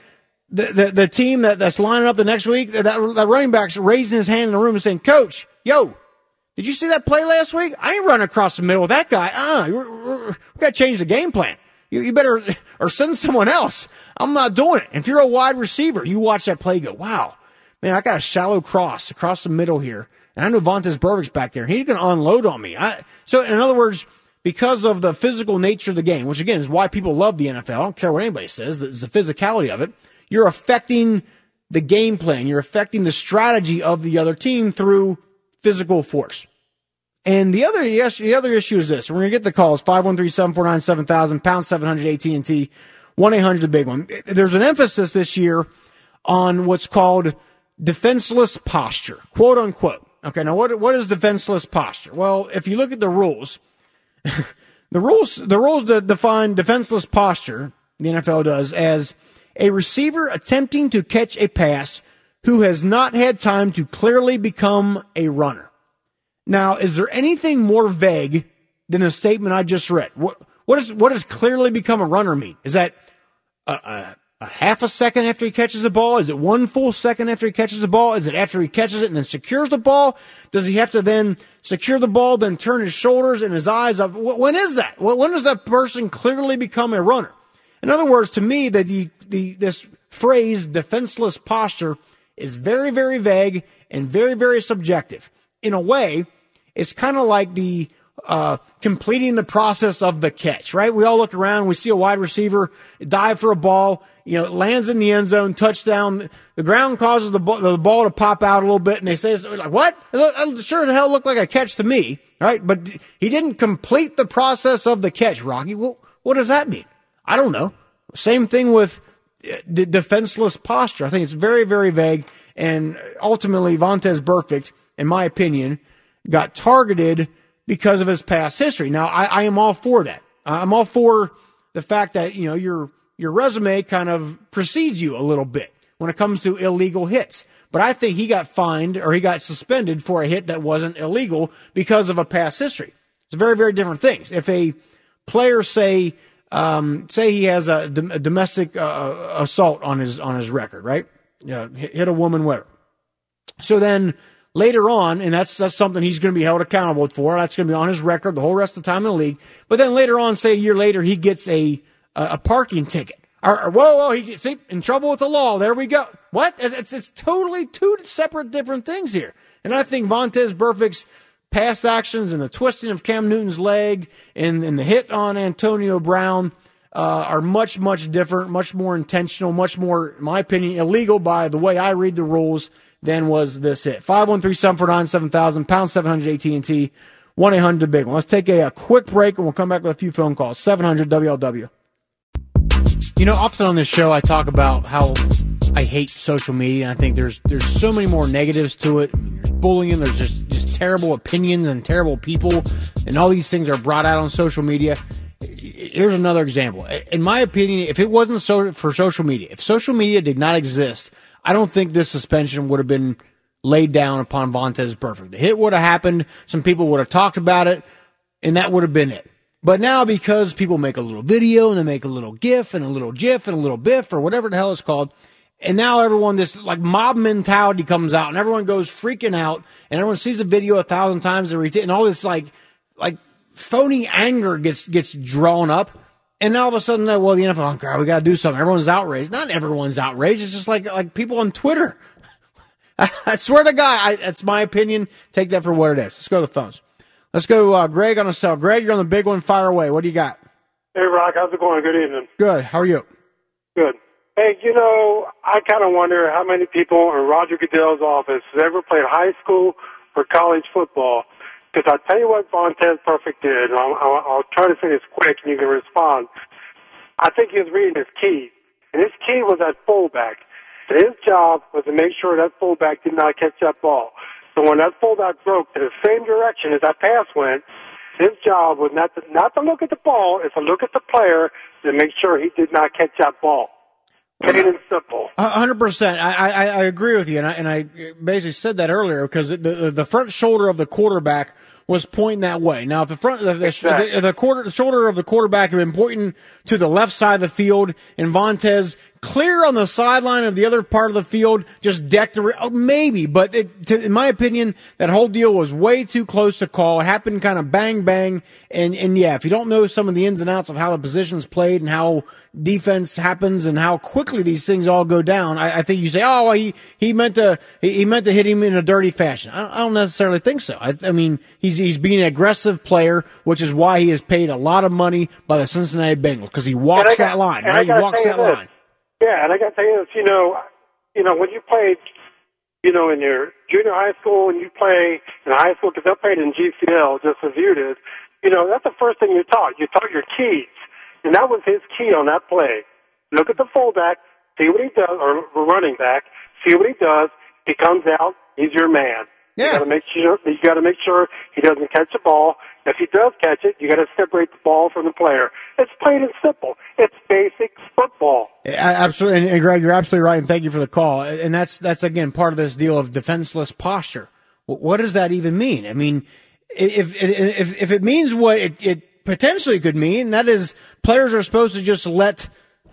the, the, the team that, that's lining up the next week, that, that running back's raising his hand in the room and saying, Coach, yo, did you see that play last week? I ain't running across the middle with that guy. Uh, we got to change the game plan. You, you better, [laughs] or send someone else. I'm not doing it. If you're a wide receiver, you watch that play, go, wow, man, I got a shallow cross across the middle here. And I know Vontaze Burfict's back there. He's going to unload on me. I, so in other words, because of the physical nature of the game, which again is why people love the NFL. I don't care what anybody says. It's the physicality of it. You're affecting the game plan. You're affecting the strategy of the other team through physical force. And the other, yes, the other issue is this. We're going to get the calls 513-749-7000, pound 700 AT&T, 1-800 the big one. There's an emphasis this year on what's called defenseless posture, quote unquote. Okay. Now what, what is defenseless posture? Well, if you look at the rules, [laughs] the rules, the rules that define defenseless posture, the NFL does as a receiver attempting to catch a pass who has not had time to clearly become a runner. Now, is there anything more vague than the statement I just read? What, what, is, what does clearly become a runner mean? Is that a, a, a half a second after he catches the ball? Is it one full second after he catches the ball? Is it after he catches it and then secures the ball? Does he have to then secure the ball, then turn his shoulders and his eyes up? When is that? When does that person clearly become a runner? In other words, to me, that the, the, this phrase defenseless posture is very, very vague and very, very subjective. In a way, it's kind of like the uh, completing the process of the catch, right? We all look around, we see a wide receiver dive for a ball, you know, lands in the end zone, touchdown. The ground causes the, ball, the ball to pop out a little bit, and they say, like, what? It sure the hell looked like a catch to me, right? But he didn't complete the process of the catch, Rocky. Well, what does that mean? I don't know. Same thing with defenseless posture. I think it's very, very vague. And ultimately, Vontaze Burfict, in my opinion, got targeted because of his past history. Now, I, I am all for that. I'm all for the fact that, you know, your, your resume kind of precedes you a little bit when it comes to illegal hits. But I think he got fined or he got suspended for a hit that wasn't illegal because of a past history. It's very, very different things. If a player say um, say he has a, a domestic uh, assault on his on his record, right? Hit, hit a woman, whatever. So then later on, and that's that's something he's going to be held accountable for. That's going to be on his record the whole rest of the time in the league. But then later on, say a year later, he gets a a, parking ticket. Or, or, whoa, whoa, he gets in trouble with the law. There we go. What? It's it's totally two separate different things here. And I think Vontaze Burfict's pass actions and the twisting of Cam Newton's leg and, and the hit on Antonio Brown uh, are much, much different, much more intentional, much more, in my opinion, illegal by the way I read the rules than was this hit. 513-749-7000, pound 700 AT&T, 1-800 big one. Let's take a, a quick break and we'll come back with a few phone calls. 700 WLW. You know, often on this show I talk about how I hate social media. I think there's there's so many more negatives to it. There's bullying. There's just just terrible opinions and terrible people, and all these things are brought out on social media. Here's another example. In my opinion, if it wasn't so for social media, if social media did not exist, I don't think this suspension would have been laid down upon Vontaze Burfict. The hit would have happened. Some people would have talked about it, and that would have been it. But now because people make a little video and they make a little GIF and a little GIF and a little BIF or whatever the hell it's called, And now everyone, this like mob mentality comes out and everyone goes freaking out and everyone sees the video a thousand times and all this like, like phony anger gets, gets drawn up. And now all of a sudden, well, the NFL, oh God, we got to do something. Everyone's outraged. Not everyone's outraged. It's just like, like people on Twitter. [laughs] I swear to God, I, that's my opinion. Take that for what it is. Let's go to the phones. Let's go, uh, Greg on a cell. Greg, you're on the big one. Fire away. What do you got? Hey, Rock. How's it going? Good evening. Good. How are you? Good. Hey, you know, I kind of wonder how many people in Roger Goodell's office has ever played high school or college football. Because I'll tell you what Vontaze Burfict did, and I'll, I'll, I'll try to say this quick and you can respond. I think he was reading his key, and his key was at fullback. And his job was to make sure that fullback did not catch that ball. So when that fullback broke to the same direction as that pass went, his job was not to, not to look at the ball, is to look at the player to make sure he did not catch that ball. Plain and simple. hundred percent. I, I I agree with you, and I and I basically said that earlier because the the front shoulder of the quarterback was pointing that way. Now, if the front, the, exactly. the, the, quarter, the shoulder of the quarterback had been pointing to the left side of the field, and Vontaze clear on the sideline of the other part of the field, just decked the, oh, maybe, but it, to, in my opinion, that whole deal was way too close to call. It happened kind of bang bang, and and yeah, if you don't know some of the ins and outs of how the position's played and how defense happens and how quickly these things all go down, I, I think you say, oh, well, he he meant to he meant to hit him in a dirty fashion. I, I don't necessarily think so. I, I mean, he's he's being an aggressive player, which is why he is paid a lot of money by the Cincinnati Bengals because he walks got, that line, right? He walks that this. line. Yeah, and I got to tell you this, you know, you know, when you played, you know, in your junior high school and you play in high school, because I played in GCL just as you did, you know, that's the first thing you taught. You taught your keys. And that was his key on that play. Look at the fullback, see what he does, or the running back, see what he does. He comes out, he's your man. Yeah. You got to make sure you got to make sure he doesn't catch the ball. If he does catch it, you got to separate the ball from the player. It's plain and simple. It's basic football. Absolutely, and, Greg, you're absolutely right, and thank you for the call. And that's that's again part of this deal of defenseless posture. What does that even mean? I mean, if if if it means what it, it potentially could mean, that is players are supposed to just let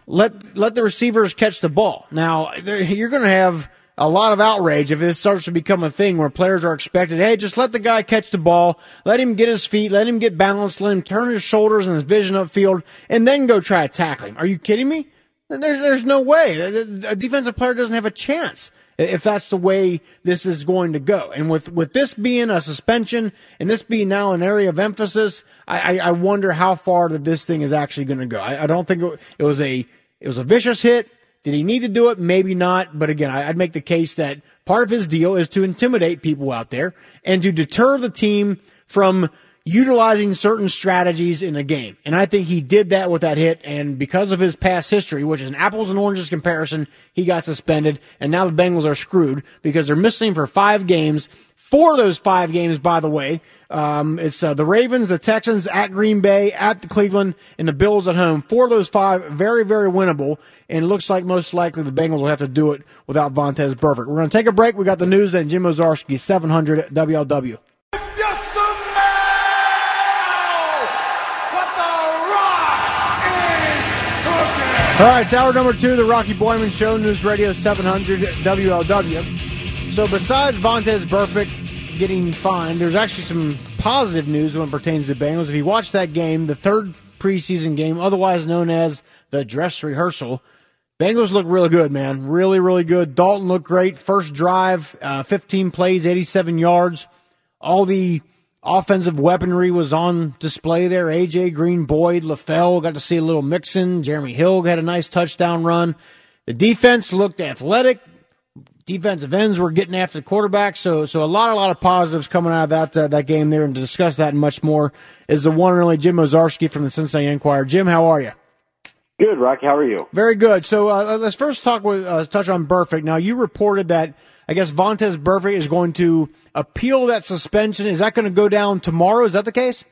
let let the receivers catch the ball. Now you're going to have a lot of outrage if this starts to become a thing where players are expected, hey, just let the guy catch the ball, let him get his feet, let him get balanced, let him turn his shoulders and his vision upfield, and then go try to tackle him. Are you kidding me? There's, there's no way. A defensive player doesn't have a chance if that's the way this is going to go. And with, with this being a suspension and this being now an area of emphasis, I, I, I wonder how far that this thing is actually going to go. I, I don't think it was a, it was a vicious hit. Did he need to do it? Maybe not. But again, I'd make the case that part of his deal is to intimidate people out there and to deter the team from utilizing certain strategies in a game. And I think he did that with that hit. And because of his past history, which is an apples and oranges comparison, he got suspended. And now the Bengals are screwed because they're missing for five games. Four of those five games, by the way, um, it's uh, the Ravens, the Texans at Green Bay, at the Cleveland, and the Bills at home. Four of those five, very, very winnable. And it looks like most likely the Bengals will have to do it without Vontaze Burfict. We're going to take a break. We got the news and Jim Owczarski, 700 WLW. All right, it's hour number two, the Rocky Boiman Show, News Radio 700 WLW. So besides Vontaze Burfict getting fined, there's actually some positive news when it pertains to Bengals. If you watch that game, the third preseason game, otherwise known as the dress rehearsal, Bengals look really good, man. Really, really good. Dalton looked great. First drive, uh, 15 plays, 87 yards. All the offensive weaponry was on display there. AJ Green, Boyd, LaFell got to see a little Mixon. Jeremy Hill had a nice touchdown run. The defense looked athletic. Defensive ends were getting after the quarterback, so so a lot a lot of positives coming out of that uh, that game there. And to discuss that and much more is the one and only Jim Owczarski from the Cincinnati Enquirer. Jim, how are you? Good, Rock. How are you? Very good. So uh, let's first talk with uh, touch on Burfict. Now you reported that I guess Vontaze Burfict is going to appeal that suspension. Is that going to go down tomorrow? Is that the case?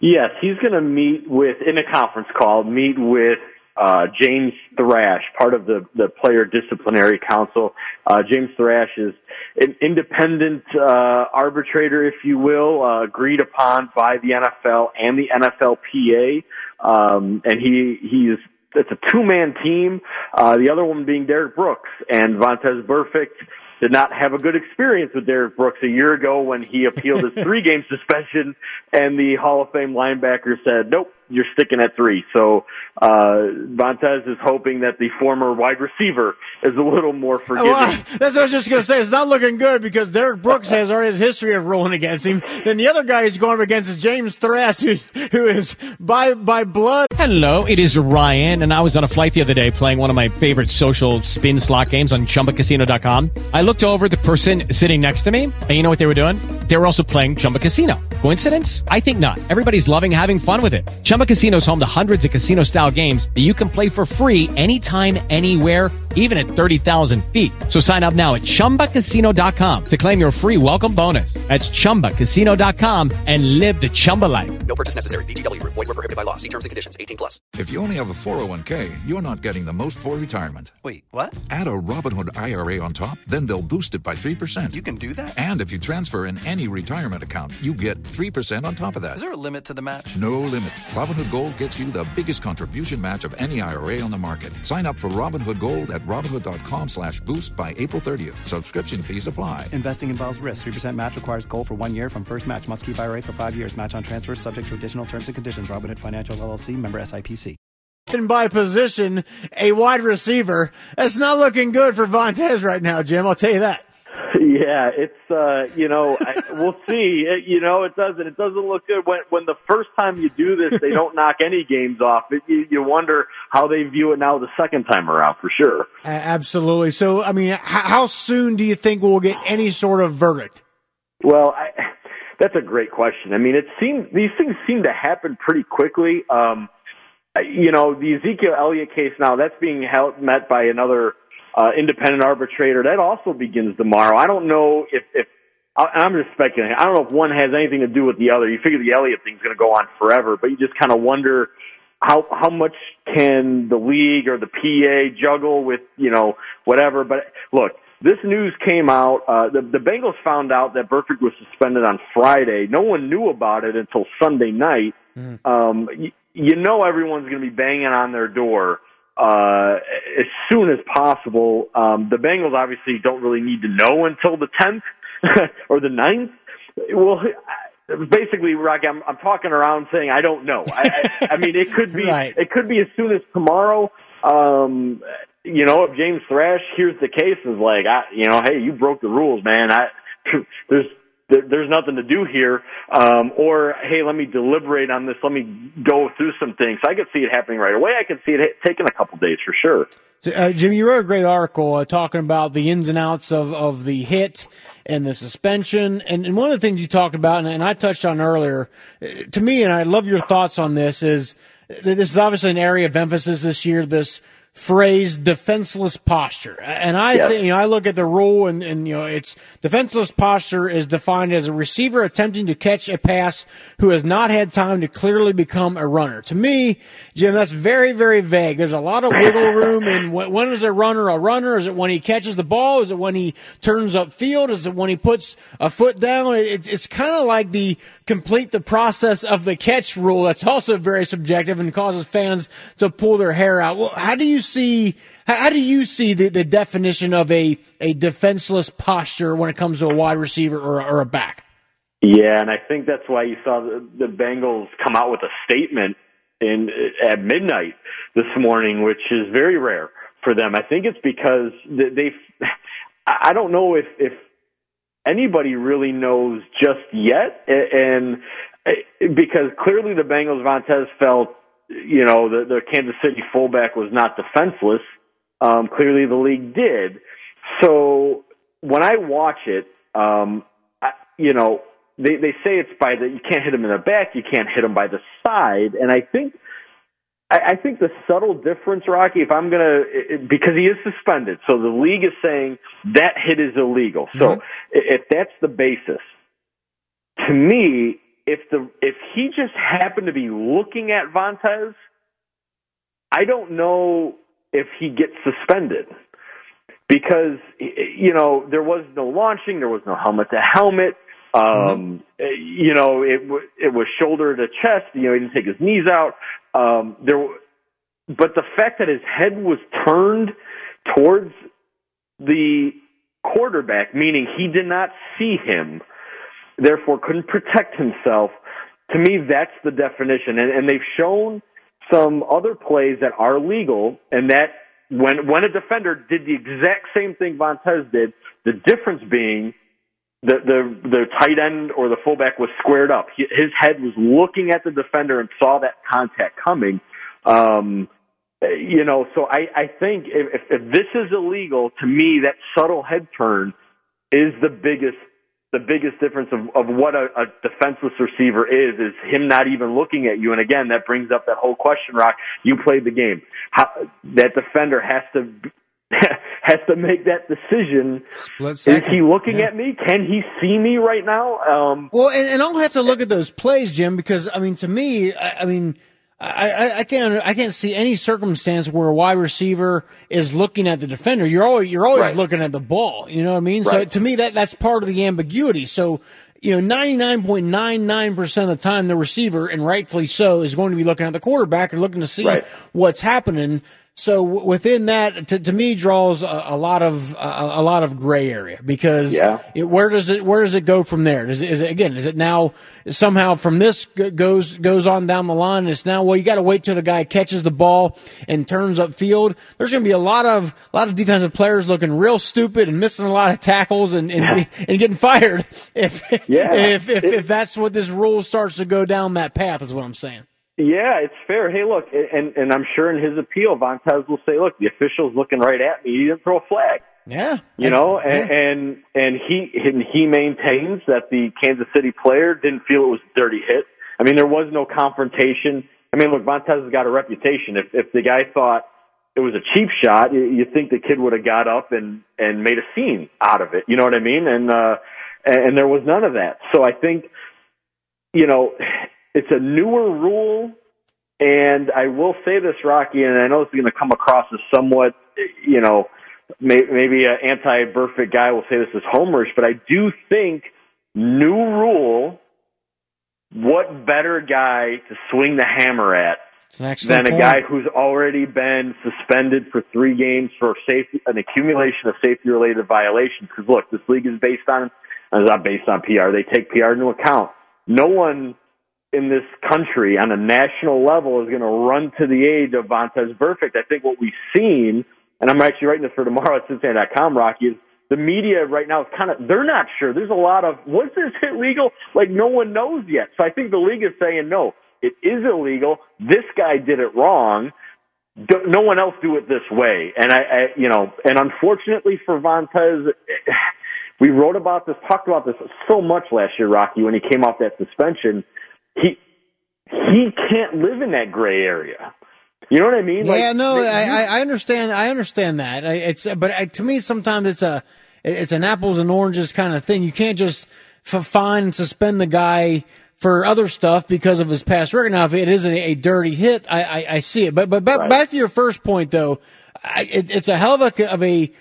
Yes, he's going to meet with in a conference call. Meet with uh, James Thrash, part of the the player disciplinary council. Uh, James Thrash is an independent uh, arbitrator, if you will, uh, agreed upon by the NFL and the NFLPA, um, and he he is it's a two man team. Uh, the other one being Derrick Brooks and Vontaze Burfict did not have a good experience with Derrick Brooks a year ago when he appealed his [laughs] three game suspension and the Hall of Fame linebacker said, nope, you're sticking at three. So, uh, Vontaze is hoping that the former wide receiver is a little more forgiving. Well, [laughs] that's what I was just going to say. It's not looking good because Derrick Brooks has already his history of rolling against him. Then the other guy he's going up against is James Thrash, who, who is by, by blood. Hello, it is Ryan, and I was on a flight the other day playing one of my favorite social spin slot games on chumbacasino.com. I looked over the person sitting next to me, and you know what they were doing? They were also playing Chumba Casino. Coincidence? I think not. Everybody's loving having fun with it. Chumba Casino is home to hundreds of casino style games that you can play for free anytime, anywhere, even at 30,000 feet. So sign up now at chumbacasino.com to claim your free welcome bonus. That's chumbacasino.com and live the Chumba life. No purchase necessary. VGW, void, were prohibited by law. See terms and conditions 18 plus. If you only have a 401k, you're not getting the most for retirement. Wait, what? Add a Robinhood IRA on top, then they'll boost it by 3%. You can do that? And if you transfer in any retirement account, you get 3% on top of that. Is there a limit to the match? No limit. Robinhood Gold gets you the biggest contribution match of any IRA on the market. Sign up for Robinhood Gold at Robinhood.com slash boost by April 30th. Subscription fees apply. Investing involves risk. 3% match requires goal for one year from first match. Must keep IRA for five years. Match on transfers subject to additional terms and conditions. Robinhood Financial LLC member SIPC. And by position, a wide receiver. That's not looking good for Vontaze right now, Jim. I'll tell you that. Yeah, it's uh, you know I, we'll see. It, you know it doesn't it doesn't look good when when the first time you do this they don't knock any games off. It, you, you wonder how they view it now the second time around for sure. Absolutely. So I mean, how soon do you think we'll get any sort of verdict? Well, I, that's a great question. I mean, it seems these things seem to happen pretty quickly. Um, you know, the Ezekiel Elliott case now that's being held, met by another uh, independent arbitrator. That also begins tomorrow. I don't know if, if I'm just speculating. I don't know if one has anything to do with the other. You figure the Elliott thing's going to go on forever, but you just kind of wonder how how much can the league or the PA juggle with you know whatever. But look, this news came out. Uh, the the Bengals found out that Burfict was suspended on Friday. No one knew about it until Sunday night. Mm. Um, you, you know everyone's going to be banging on their door uh, as soon as possible. Um, the Bengals obviously don't really need to know until the 10th [laughs] or the 9th. Well, basically, Rocky, I'm, I'm talking around saying I don't know. I, I, I mean, it could be [laughs] right. it could be as soon as tomorrow. Um, you know, if James Thrash hears the case, is like, I, you know, hey, you broke the rules, man. I [laughs] there's there's nothing to do here. Um, or, hey, let me deliberate on this. Let me go through some things. I could see it happening right away. I could see it taking a couple days for sure. Uh, Jim, you wrote a great article uh, talking about the ins and outs of, of the hit and the suspension. And, and one of the things you talked about, and, and I touched on earlier, uh, to me, and I love your thoughts on this, is this is obviously an area of emphasis this year, this phrase defenseless posture. And I yes. think, you know, I look at the rule and, and, you know, it's defenseless posture is defined as a receiver attempting to catch a pass who has not had time to clearly become a runner. To me, Jim, that's very, very vague. There's a lot of wiggle room in when is a runner a runner? Is it when he catches the ball? Is it when he turns up field? Is it when he puts a foot down? It, it's kind of like the complete the process of the catch rule. That's also very subjective and causes fans to pull their hair out. Well, how do you see how, do you see the, the definition of a, a defenseless posture when it comes to a wide receiver or, or a back? Yeah, and I think that's why you saw the, the Bengals come out with a statement in at midnight this morning, which is very rare for them. I think it's because they. I don't know if if anybody really knows just yet, and because clearly the Bengals Vontaze felt you know, the, the Kansas City fullback was not defenseless. Um, clearly the league did. So when I watch it, um, I, you know, they, they say it's by the, you can't hit him in the back, you can't hit him by the side. And I think, I, I think the subtle difference, Rocky, if I'm going to, because he is suspended, so the league is saying that hit is illegal. So mm-hmm. if that's the basis, to me, if the if he just happened to be looking at Vontaze, I don't know if he gets suspended because you know there was no launching, there was no helmet to helmet. Um, mm-hmm. You know, it it was shoulder to chest. You know, he didn't take his knees out. Um, there but the fact that his head was turned towards the quarterback, meaning he did not see him, therefore couldn't protect himself. To me, that's the definition. And, and they've shown some other plays that are legal, and that when when a defender did the exact same thing Vontaze did, the difference being the the the tight end or the fullback was squared up. His head was looking at the defender and saw that contact coming. Um, you know, so I I think if if this is illegal, to me that subtle head turn is the biggest the biggest difference of, of what a, a defenseless receiver is, is him not even looking at you. And again, that brings up that whole question, Rock. You played the game. How, that defender has to [laughs] has to make that decision. Is he looking yeah. at me? Can he see me right now? Um, Well, and, and I'll have to look at those plays, Jim, because I mean, to me, I, I mean, I, I, can't I can't see any circumstance where a wide receiver is looking at the defender. You're always you're always Right. looking at the ball. You know what I mean? So to me, that that's part of the ambiguity. So you know, ninety nine point nine nine percent of the time, the receiver, and rightfully so, is going to be looking at the quarterback and looking to see Right. what's happening. So within that, to, to me, draws a, a lot of a, a lot of gray area because Yeah. it, where does it where does it go from there? Does it, is it again? Is it now somehow from this goes goes on down the line? It's now well, you got to wait till the guy catches the ball and turns upfield. There's going to be a lot of a lot of defensive players looking real stupid and missing a lot of tackles and and, and getting fired if Yeah. if, if if that's what this rule starts to go down that path. Is what I'm saying. Yeah, it's fair. Hey, look, and and I'm sure in his appeal, Vontaze will say, "Look, the official's looking right at me. He didn't throw a flag." Yeah, You know, and and, and he and he maintains that the Kansas City player didn't feel it was a dirty hit. I mean, there was no confrontation. I mean, look, Vontaze has got a reputation. If if the guy thought it was a cheap shot, you, you think the kid would have got up and and made a scene out of it. You know what I mean? And uh, and there was none of that. So I think, you know, it's a newer rule. And I will say this, Rocky, and I know it's going to come across as somewhat, you know, may, maybe an anti-Burfict guy will say this is homerish, but I do think new rule, what better guy to swing the hammer at It's an excellent than a point. guy who's already been suspended for three games for safety, an accumulation of safety-related violations. Because look, this league is based on, it's not based on PR. They take PR into account. No one in this country on a national level is going to run to the aid of Vontaze Burfict. I think what we've seen, and I'm actually writing this for tomorrow at Cincinnati.com, Rocky, is the media right now is kind of, they're not sure. There's a lot of, was this [laughs] hit legal? Like no one knows yet. So I think the league is saying, no, it is illegal. This guy did it wrong. No one else do it this way. And I, I you know, and unfortunately for Vontaze, [sighs] we wrote about this, talked about this so much last year, Rocky, when he came off that suspension. He, he can't live in that gray area. You know what I mean? Yeah, Like, no, they- I, I understand. I understand that. It's but I, to me sometimes it's a it's an apples and oranges kind of thing. You can't just f- fine and suspend the guy for other stuff because of his past record. Now, if it is a, a dirty hit, I, I, I see it. But but back, back to your first point though, I, it, it's a hell of a of a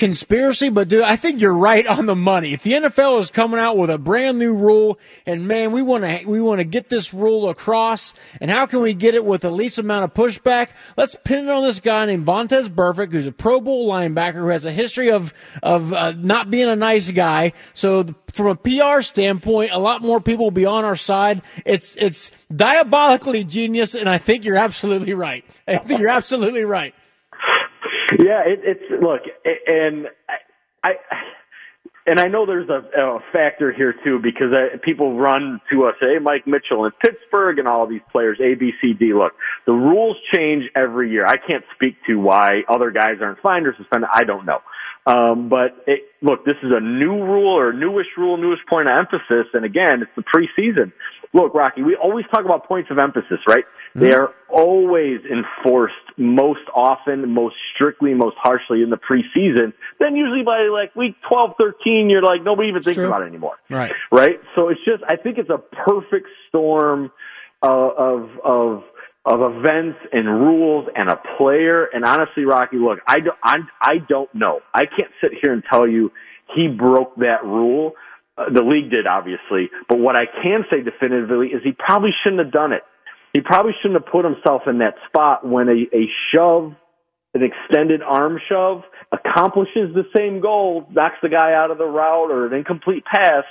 conspiracy, but dude, I think you're right on the money. If the NFL is coming out with a brand new rule, and man, we want to we want to get this rule across, and how can we get it with the least amount of pushback? Let's pin it on this guy named Vontaze Burfict, who's a Pro Bowl linebacker who has a history of of uh, not being a nice guy. So the, from a PR standpoint, a lot more people will be on our side. It's it's diabolically genius, and I think you're absolutely right. I think you're absolutely right. Yeah, it, it's look, and I, I and I know there's a, a factor here too because uh, people run to us, hey, Mike Mitchell in Pittsburgh and all these players, A, B, C, D. Look, the rules change every year. I can't speak to why other guys aren't fined or suspended. I don't know. Um, but it, look, this is a new rule or newish rule, newest point of emphasis. And again, it's the preseason. Look, Rocky, we always talk about points of emphasis, right? They are always enforced most often, most strictly, most harshly in the preseason. Then usually by like week 12, 13, you're like, nobody even thinks true. about it anymore Right. right? So it's just I think it's a perfect storm uh, of of of events and rules and a player. And honestly, Rocky, look, I don't I, I don't know. I can't sit here and tell you he broke that rule. Uh, the league did, obviously, but what I can say definitively is he probably shouldn't have done it. He probably shouldn't have put himself in that spot when a, a shove, an extended arm shove, accomplishes the same goal, knocks the guy out of the route or an incomplete pass,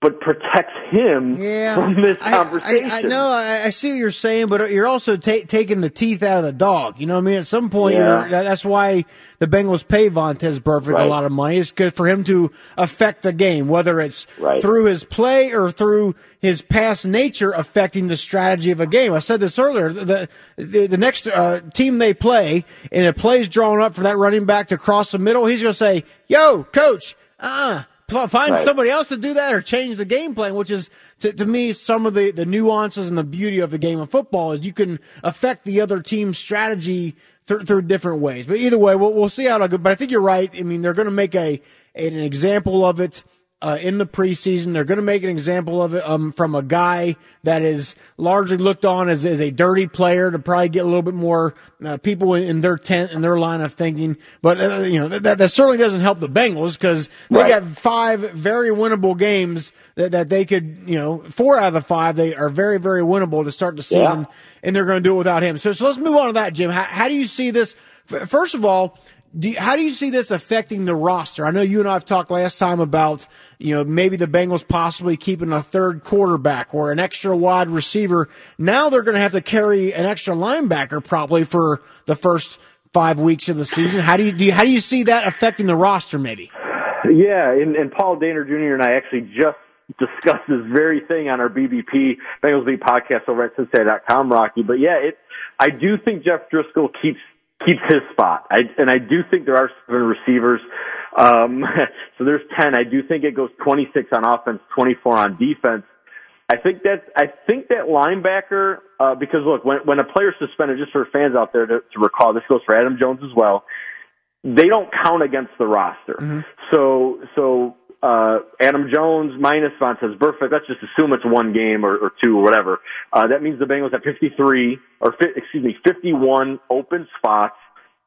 but protects him Yeah, from this conversation. I, I know, I, I see what you're saying, but you're also ta- taking the teeth out of the dog. You know what I mean? At some point, Yeah. that's why the Bengals pay Vontaze Burfict a lot of money. It's good for him to affect the game, whether it's Right. through his play or through his past nature affecting the strategy of a game. I said this earlier. The the, the next uh, team they play, and a play's drawn up for that running back to cross the middle, he's going to say, "Yo, coach, uh." F- Find Right. somebody else to do that or change the game plan, which is to, to me some of the, the nuances and the beauty of the game of football is you can affect the other team's strategy through, through different ways. But either way, we'll, we'll see how it goes. But I think you're right. I mean, they're going to make a an example of it uh, in the preseason. They're going to make an example of it um, from a guy that is largely looked on as, as a dirty player to probably get a little bit more uh, people in, in their tent and their line of thinking. But uh, you know that, that certainly doesn't help the Bengals because they Right. got five very winnable games that, that they could you know four out of the five they are very very winnable to start the season, and they're going to do it without him. So so let's move on to that, Jim. How, how do you see this? First of all. Do you, how do you see this affecting the roster? I know you and I have talked last time about, you know, maybe the Bengals possibly keeping a third quarterback or an extra wide receiver. Now they're going to have to carry an extra linebacker probably for the first five weeks of the season. How do you, do you how do you see that affecting the roster? Maybe. Yeah, and, and Paul Dehner Jr. and I actually just discussed this very thing on our BBP Bengals Beat podcast over at Cincinnati.com, Rocky. But yeah, it, I do think Jeff Driskel keeps keeps his spot. I, and I do think there are seven receivers. Um, [laughs] so there's 10. I do think it goes 26 on offense, 24 on defense. I think that I think that linebacker uh, because look when when a player's suspended, just for fans out there to, to recall, this goes for Adam Jones as well. They don't count against the roster. So so uh, Adam Jones minus Vontaze Burfict. Let's just assume it's one game or, or two or whatever. Uh, that means the Bengals have 53 or fi- excuse me 51 open spots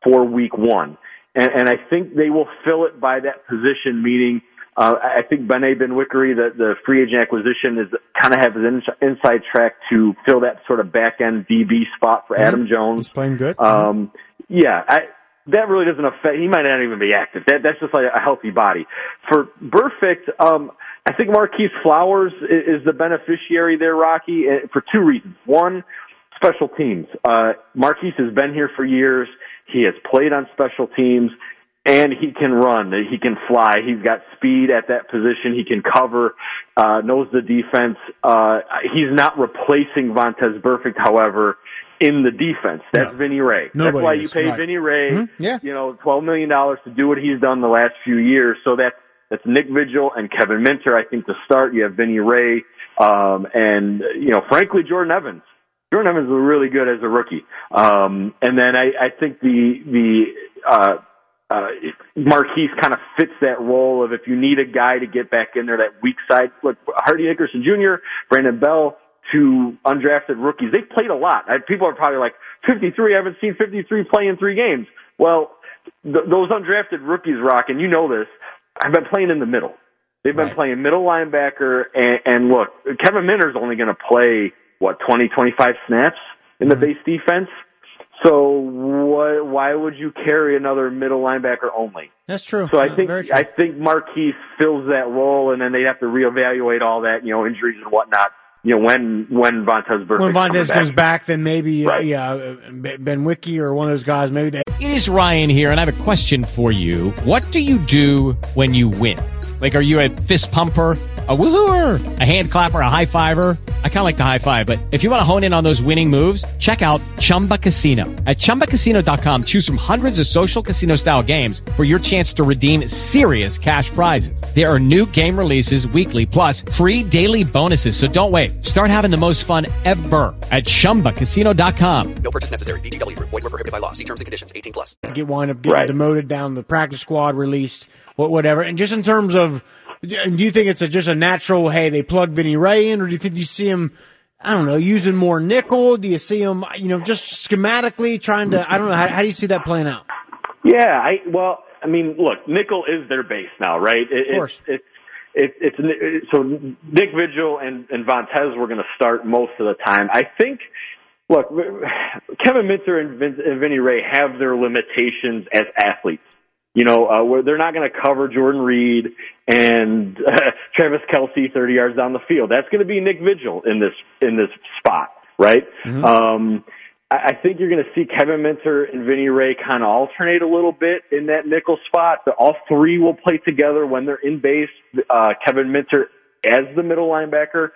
for Week One, and, and I think they will fill it by that position, meaning. Uh, I think Bené Benwikere, the, the free agent acquisition, is kind of have an ins- inside track to fill that sort of back end DB spot for Adam Jones. He's playing good. Um, yeah, I, that really doesn't affect. He might not even be active. That, that's just like a healthy body. For Burfict, um, I think Marquis Flowers is, is the beneficiary there, Rocky, eh, for two reasons. One, special teams. Uh, Marquis has been here for years. He has played on special teams. And he can run. He can fly. He's got speed at that position. He can cover. Uh, knows the defense. Uh, he's not replacing Vontaze Burfict, however, in the defense. That's Vinny Rey. That's Nobody why you pay right. Vinny Rey, Mhm, yeah. you know, twelve million dollars to do what he's done the last few years. So that's that's Nick Vigil and Kevin Minter. I think to start, you have Vinny Rey, um, and you know, frankly, Jordan Evans. Jordan Evans was really good as a rookie. Um, and then I, I think the the uh, uh, Marquis kind of fits that role of if you need a guy to get back in there, that weak side. Look, Hardy Nickerson Jr., Brandon Bell, two undrafted rookies. They've played a lot. People are probably like, 53, I haven't seen 53 play in three games. Well, th- those undrafted rookies, Rock, and you know this, I've been playing in the middle. They've been playing middle linebacker, and, and look, Kevin Minter's only going to play, what, 20, 25 snaps in the base defense? So why, why would you carry another middle linebacker only? That's true. So I Uh, think. I think Marquis fills that role, and then they have to reevaluate all that, you know, injuries and whatnot. You know, when when Vontaze Burfict when Vontaze comes comes back. back, then maybe uh, yeah, uh, Benwikere or one of those guys. Maybe they It is Ryan here, and I have a question for you. What do you do when you win? Like, are you a fist pumper, a woohooer, a hand clapper, a high fiver? I kind of like the high five, but if you want to hone in on those winning moves, check out Chumba Casino. At ChumbaCasino.com, choose from hundreds of social casino style games for your chance to redeem serious cash prizes. There are new game releases weekly, plus free daily bonuses. So don't wait. Start having the most fun ever at ChumbaCasino.com. No purchase necessary. VGW Group. Void were prohibited by law. See terms and conditions. 18 plus. get wind up getting Right. demoted down the practice squad, released, whatever. And just in terms of, do you think it's a, just a natural? Hey, they plug Vinny Rey in, or do you think you see him? I don't know, using more nickel. Do you see him, you know, just schematically trying to? I don't know. How, how do you see that playing out? Yeah, I well, I mean, look, nickel is their base now, right? It, Of course. It's, it's it, it's it, so Nick Vigil and and Vontaze were going to start most of the time. I think. Look, Kevin Minter and, Vin, and Vinny Rey have their limitations as athletes. You know, uh, where they're not going to cover Jordan Reed and uh, [laughs] Travis Kelce 30 yards down the field. That's going to be Nick Vigil in this in this spot, right? Mm-hmm. Um, I, I think you're going to see Kevin Minter and Vinny Rey kind of alternate a little bit in that nickel spot. But all three will play together when they're in base. Uh, Kevin Minter as the middle linebacker,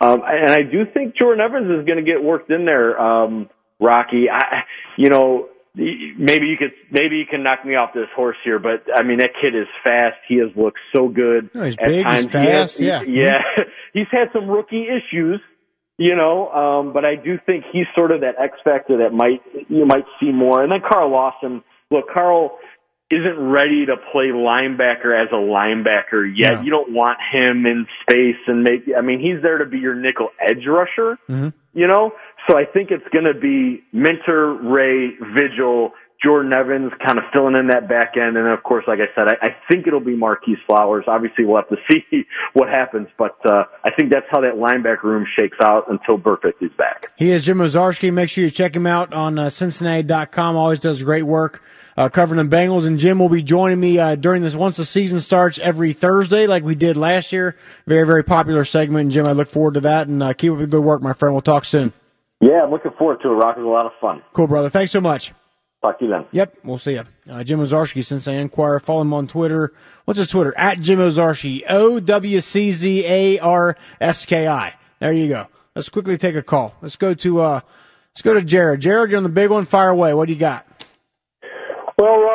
um, and I do think Jordan Evans is going to get worked in there. Um, Rocky, I, you know, maybe you could maybe you can knock me off this horse here, but I mean that kid is fast. He has looked so good. No, he's At big, times, he's he has- fast, yeah. yeah. [laughs] he's had some rookie issues, you know, um, but I do think he's sort of that X factor that might you might see more. And then Carl Lawson. Look, Carl isn't ready to play linebacker as a linebacker yet. No. You don't want him in space and make. I mean, he's there to be your nickel edge rusher Mm-hmm. you know? So I think it's going to be Minter, Rey, Vigil, Jordan Evans kind of filling in that back end. And of course, like I said, I, I think it'll be Marquis Flowers. Obviously, we'll have to [laughs] see what happens, but uh, I think that's how that linebacker room shakes out until Burfict is back. He is Jim Owczarski. Make sure you check him out on uh, Cincinnati.com. Always does great work uh, covering the Bengals. And Jim will be joining me uh, during this once the season starts every Thursday, like we did last year. Very, very popular segment. And Jim, I look forward to that. And uh, keep up the good work, my friend. We'll talk soon. Yeah, I'm looking forward to it. Rock is a lot of fun. Cool, brother. Thanks so much. Talk to you then. Yep, we'll see you. Uh, Jim Owczarski, Cincinnati Enquirer. Follow him on Twitter. What's his Twitter? At Jim Owczarski. O W C Z A R S K I. There you go. Let's quickly take a call. Let's go to uh, let's go to Jared. Jared, you're on the big one. Fire away. What do you got?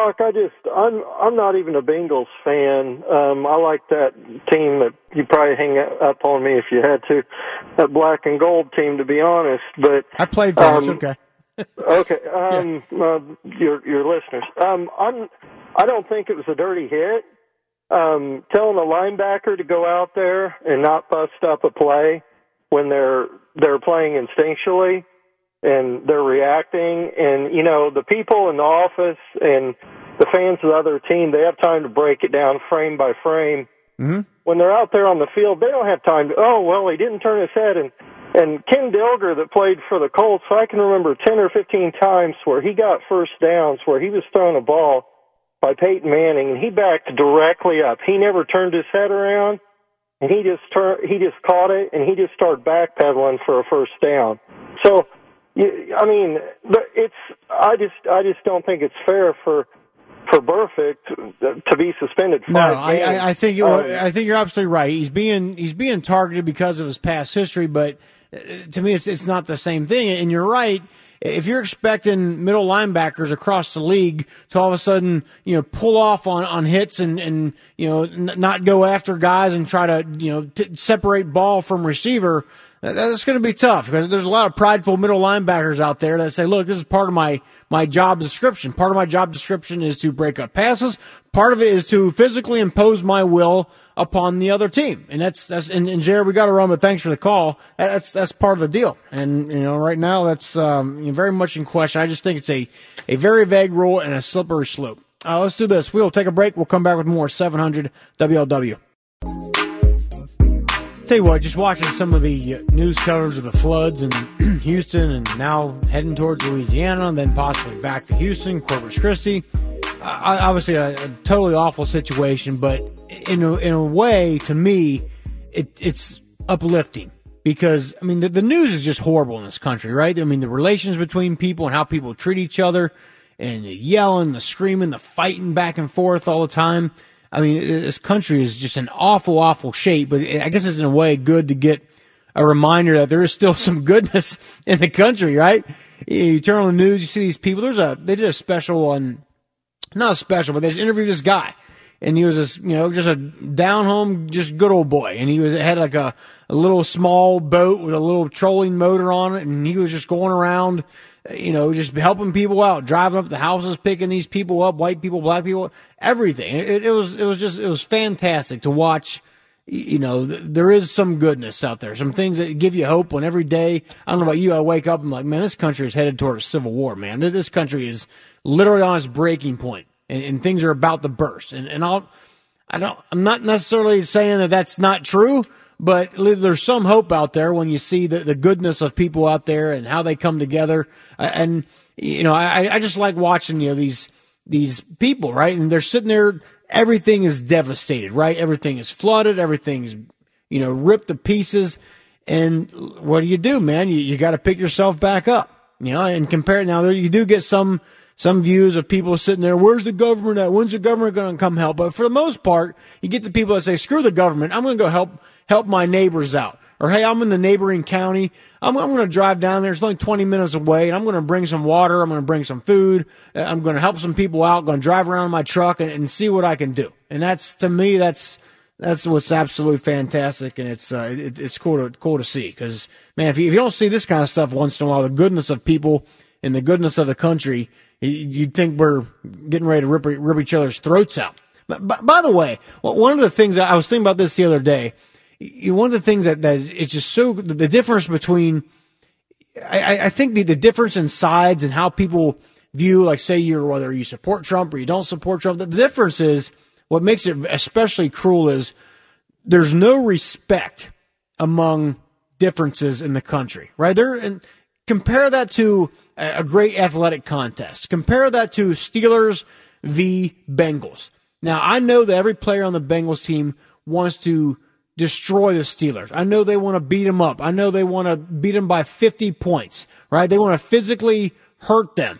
Well, I just I'm I'm not even a Bengals fan. Um, I like that team that you probably hang up on me if you had to, that black and gold team. To be honest, but I played for um, It's okay. [laughs] okay, um, uh, your your listeners. Um, I'm I don't think it was a dirty hit. Um, telling a linebacker to go out there and not bust up a play when they're they're playing instinctually and they're reacting and you know the people in the office and the fans of the other team they have time to break it down frame by frame Mm-hmm. when they're out there on the field they don't have time to oh well he didn't turn his head and and Ken Dilger that played for the Colts I can remember 10 or 15 times where he got first downs where he was throwing a ball by Peyton Manning and he backed directly up he never turned his head around and he just turned he just caught it and he just started backpedaling for a first down so I mean, it's. I just, I just don't think it's fair for for Burfict to be suspended. No, I. I, I think Um, I think you're absolutely right. He's being he's being targeted because of his past history, but uh, to me, it's it's not the same thing. And you're right. If you're expecting middle linebackers across the league to all of a sudden, you know, pull off on, on hits and, and, you know, n- not go after guys and try to, you know, t- separate ball from receiver, that's going to be tough because there's a lot of prideful middle linebackers out there that say, look, this is part of my, my job description. Part of my job description is to break up passes. Part of it is to physically impose my will upon the other team. And that's, that's, and, and Jared, we got to run, but thanks for the call. That's, that's part of the deal. And, you know, right now that's, um, very much in question. I just think it's a, a very vague rule and a slippery slope. Uh, let's do this. We'll take a break. We'll come back with more 700 WLW. Tell you what, just watching some of the uh, news coverage of the floods in [clears throat] Houston and now heading towards Louisiana and then possibly back to Houston, Corpus Christi. Obviously, a, a totally awful situation, but in a, in a way, to me, it, it's uplifting because, I mean, the, the news is just horrible in this country, right? I mean, the relations between people and how people treat each other and the yelling, the screaming, the fighting back and forth all the time. I mean, this country is just in awful, awful shape, but I guess it's in a way good to get a reminder that there is still [laughs] some goodness in the country, right? You turn on the news, you see these people. There's a, they did a special on, not a special, but they just interviewed this guy. And he was this, you know, just a down home, just good old boy. And he was, had like a, a little small boat with a little trolling motor on it. And he was just going around, you know, just helping people out, driving up the houses, picking these people up, white people, black people, everything. It, it was, it was just, it was fantastic to watch. You know, th- there is some goodness out there, some things that give you hope when every day, I don't know about you, I wake up and like, man, this country is headed toward a civil war, man. Th- This country is literally on its breaking point and, and things are about to burst. And, and I'll, I don't. I'm not necessarily saying that that's not true, but there's some hope out there when you see the, the goodness of people out there and how they come together. And you know, I, I just like watching you know these these people, right? And they're sitting there. Everything is devastated, right? Everything is flooded. Everything's you know ripped to pieces. And what do you do, man? You you got to pick yourself back up, you know. And compare now, there you do get some some views of people sitting there, where's the government at? When's the government going to come help? But for the most part, you get the people that say, screw the government. I'm going to go help, help my neighbors out. Or, hey, I'm in the neighboring county. I'm, I'm going to drive down there. It's only 20 minutes away and I'm going to bring some water. I'm going to bring some food. Uh, I'm going to help some people out. Going to drive around in my truck and, and see what I can do. And that's, to me, that's, that's what's absolutely fantastic, and it's uh, it, it's cool to cool to see. Because man, if you, if you don't see this kind of stuff once in a while, the goodness of people and the goodness of the country, You'd think we're getting ready to rip, rip each other's throats out. But, by the way, one of the things I was thinking about this the other day, one of the things that, that is just so the difference between, I, I think the, the difference in sides and how people view, like say you're whether you support Trump or you don't support Trump. The difference is what makes it especially cruel is there's no respect among differences in the country, right? There and compare that to a great athletic contest. Compare that to Steelers v. Bengals. Now, I know that every player on the Bengals team wants to destroy the Steelers. I know they want to beat them up. I know they want to beat them by 50 points, right? They want to physically hurt them.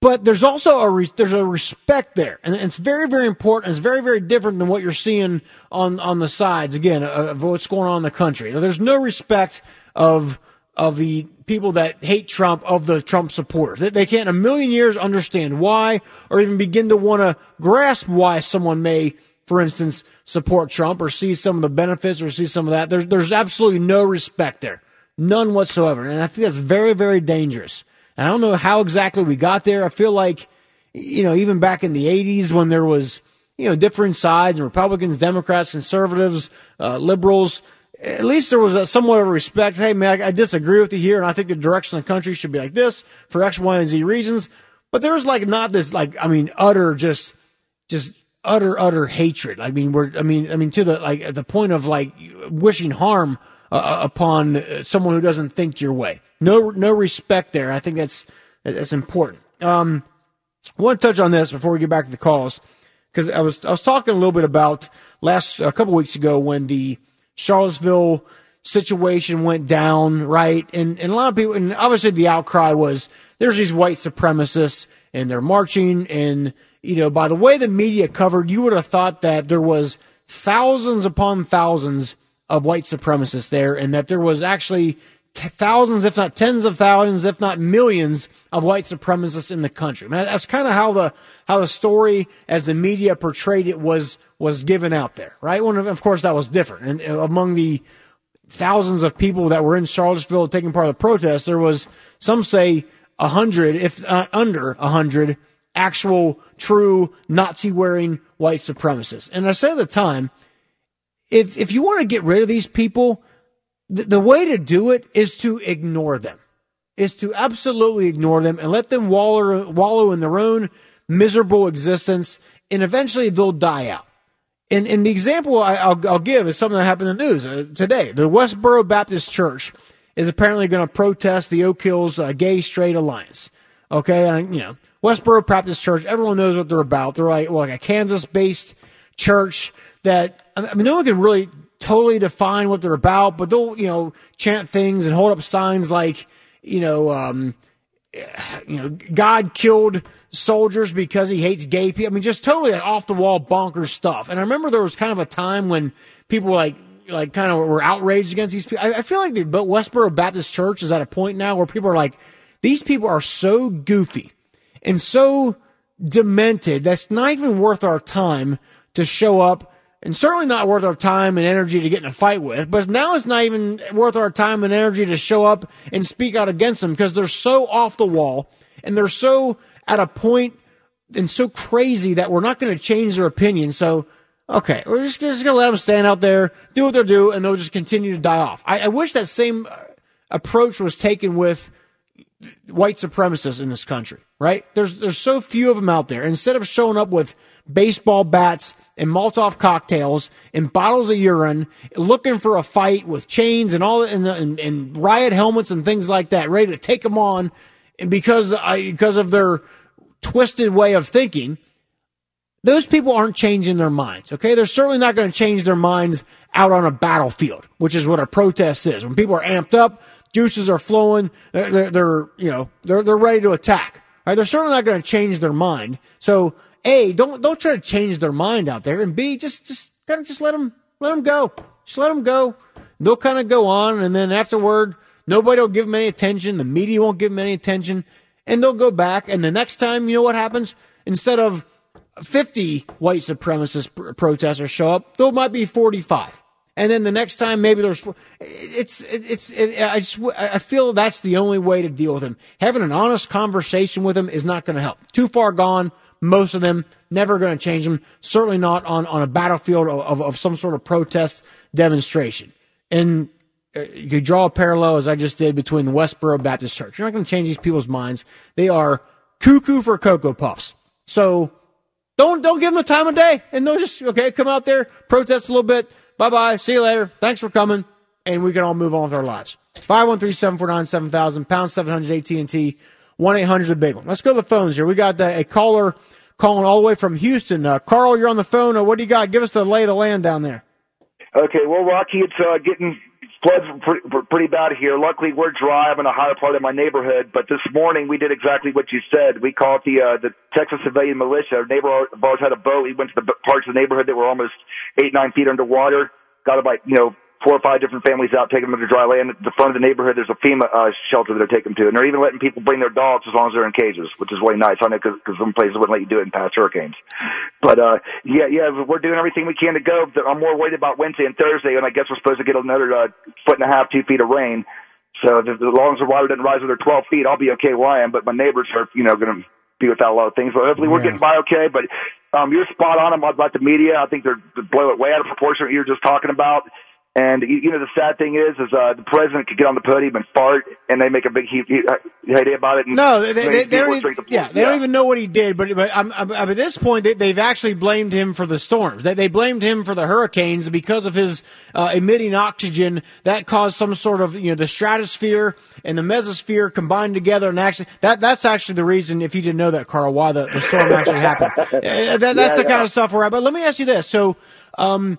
But there's also a re- there's a respect there, and it's very very important. It's very very different than what you're seeing on on the sides again of what's going on in the country. There's no respect of of the people that hate Trump of the Trump supporters. They, they can't in a million years understand why or even begin to want to grasp why someone may, for instance, support Trump or see some of the benefits or see some of that. There's, there's absolutely no respect there. None whatsoever. And I think that's very, very dangerous. And I don't know how exactly we got there. I feel like, you know, even back in the 80s when there was, you know, different sides and Republicans, Democrats, conservatives, uh, liberals, at least there was a somewhat of a respect. Hey, man, I, I, disagree with you here, and I think the direction of the country should be like this for X, Y, and Z reasons. But there was like not this, like, I mean, utter, just, just utter, utter hatred. I mean, we're, I mean, I mean, to the, like, at the point of like wishing harm uh, uh upon someone who doesn't think your way. No, no respect there. I think that's, that's important. Um, I want to touch on this before we get back to the calls because I was, I was talking a little bit about last, a couple weeks ago when the, Charlottesville situation went down, right? And, and a lot of people, and obviously the outcry was there's these white supremacists and they're marching. And, you know, by the way the media covered, you would have thought that there was thousands upon thousands of white supremacists there and that there was actually t- thousands, if not tens of thousands, if not millions of white supremacists in the country. I mean, that's kind of how the, how the story as the media portrayed it was, was given out there, right? When, of course, that was different. And uh, among the thousands of people that were in Charlottesville taking part of the protest, there was, some say, a hundred, if not under a hundred, actual, true, Nazi wearing white supremacists. And I said at the time, if, if you want to get rid of these people, the, the way to do it is to ignore them, is to absolutely ignore them and let them wallow, wallow in their own miserable existence, and eventually they'll die out. And, and the example I, will I'll give is something that happened in the news uh, today. The Westboro Baptist Church is apparently going to protest the Oak Hills uh, Gay Straight Alliance. Okay, and you know Westboro Baptist Church. Everyone knows what they're about. They're like well, like a Kansas-based church that I mean, no one can really totally define what they're about, but they'll, you know, chant things and hold up signs like, you know, um, you know, God killed soldiers because he hates gay people. I mean, just totally off the wall bonkers stuff. And I remember there was kind of a time when people were like, like kind of were outraged against these people. I, I feel like the Westboro Baptist Church is at a point now where people are like, these people are so goofy and so demented that's not even worth our time to show up and certainly not worth our time and energy to get in a fight with. But now it's not even worth our time and energy to show up and speak out against them because they're so off the wall and they're so at a point and so crazy that we're not going to change their opinion. So, okay, we're just, just going to let them stand out there, do what they do, and they'll just continue to die off. I, I wish that same uh, approach was taken with white supremacists in this country, right? There's, there's so few of them out there. Instead of showing up with baseball bats and Molotov cocktails and bottles of urine, looking for a fight with chains and all and, and, and riot helmets and things like that, ready to take them on, and because uh, because of their twisted way of thinking. Those people aren't changing their minds, okay? They're certainly not going to change their minds out on a battlefield, which is what a protest is. When people are amped up, juices are flowing, they're, they're, they're you know, they're, they're ready to attack. Right? They're certainly not going to change their mind. So, A, don't, don't try to change their mind out there. And B, just, just kind of just let them, let them go. Just let them go. They'll kind of go on. And then afterward, nobody will give them any attention. The media won't give them any attention. And they'll go back. And the next time, you know what happens? Instead of 50 white supremacist pr- protesters show up, there might be 45. And then the next time, maybe there's, it's, it's, it, I just, I feel that's the only way to deal with him. Having an honest conversation with him is not going to help. Too far gone. Most of them never going to change them. Certainly not on, on a battlefield of, of, of some sort of protest demonstration. And uh, you draw a parallel, as I just did, between the Westboro Baptist Church. You're not going to change these people's minds. They are cuckoo for Cocoa Puffs. So don't, don't give them the time of day. And they'll just, okay, come out there, protest a little bit, Bye bye. See you later. Thanks for coming. And we can all move on with our lives. 513-749-7000, pound 700 AT&T, 1-800 the big one. Let's go to the phones here. We got the, a caller calling all the way from Houston. Uh, Carl, you're on the phone. Uh, what do you got? Give us the lay of the land down there. Okay, well, Rocky, it's uh, getting floods pretty, pretty bad here. Luckily, we're dry. I'm in a higher part of my neighborhood. But this morning, we did exactly what you said. We called the uh, the Texas Civilian Militia. A neighbor of ours had a boat. We went to the parts of the neighborhood that were almost eight, nine feet underwater. Got about you know four or five different families out, taking them to dry land. At the front of the neighborhood, there's a FEMA uh, shelter that they're taking them to, and they're even letting people bring their dogs as long as they're in cages, which is really nice. I know because some places wouldn't let you do it in past hurricanes. But uh, yeah, yeah, we're doing everything we can to go. I'm more worried about Wednesday and Thursday, and I guess we're supposed to get another uh, foot and a half, two feet of rain. So as long as the water doesn't rise over 12 feet, I'll be okay where I am. But my neighbors are, you know, going to be without a lot of things. But hopefully we're getting by okay. But um, you're spot on about the media. I think they're they blow it way out of proportion what you were just talking about. And you know the sad thing is, is uh, the president could get on the podium and fart, and they make a big he- he- heyday about it. And No, they, they, they, they don't even, the- yeah, they don't even know what he did. But but I'm, I'm, at this point, they, they've actually blamed him for the storms. They, they blamed him for the hurricanes because of his uh, emitting oxygen that caused some sort of you know the stratosphere and the mesosphere combined together. And actually, that that's actually the reason. If you didn't know that, Carl, why the, the storm actually happened. [laughs] Uh, that, that's Yeah, the yeah. kind of stuff we're at. But let me ask you this: so. Um,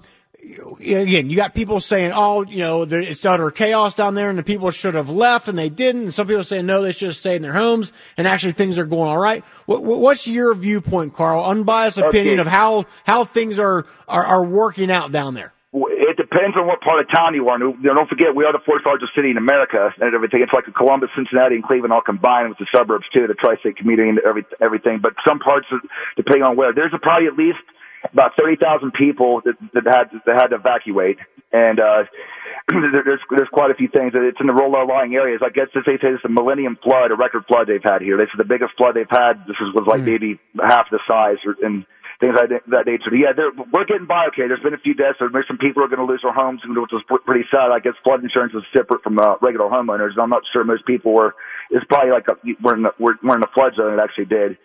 again, you got people saying, "Oh, you know, there, it's utter chaos down there, and the people should have left, and they didn't." And some people saying, "No, they should have stayed in their homes, and actually things are going all right." What, what- what's your viewpoint, Carl? Unbiased opinion Okay. of how how things are, are are working out down there. It depends on what part of town you are. And, don't forget, we are the fourth largest city in America and everything. It's like Columbus, Cincinnati, and Cleveland all combined with the suburbs too, the tri-state community and every, everything. But some parts, depending on where, there's probably at least about 30,000 people that, that had that had to evacuate, and uh, [clears throat] there's there's quite a few things. It's in the rural lying areas. I guess they say it's a millennium flood, a record flood they've had here. This is the biggest flood they've had. This is, was like maybe half the size, or, and things like that, that nature. Yeah, they're, we're getting by okay. There's been a few deaths. There's some people are going to lose their homes, which is pretty sad. I guess flood insurance is separate from uh, regular homeowners. I'm not sure most people were. It's probably like a, we're in the, we're, we're in the flood zone. It actually did.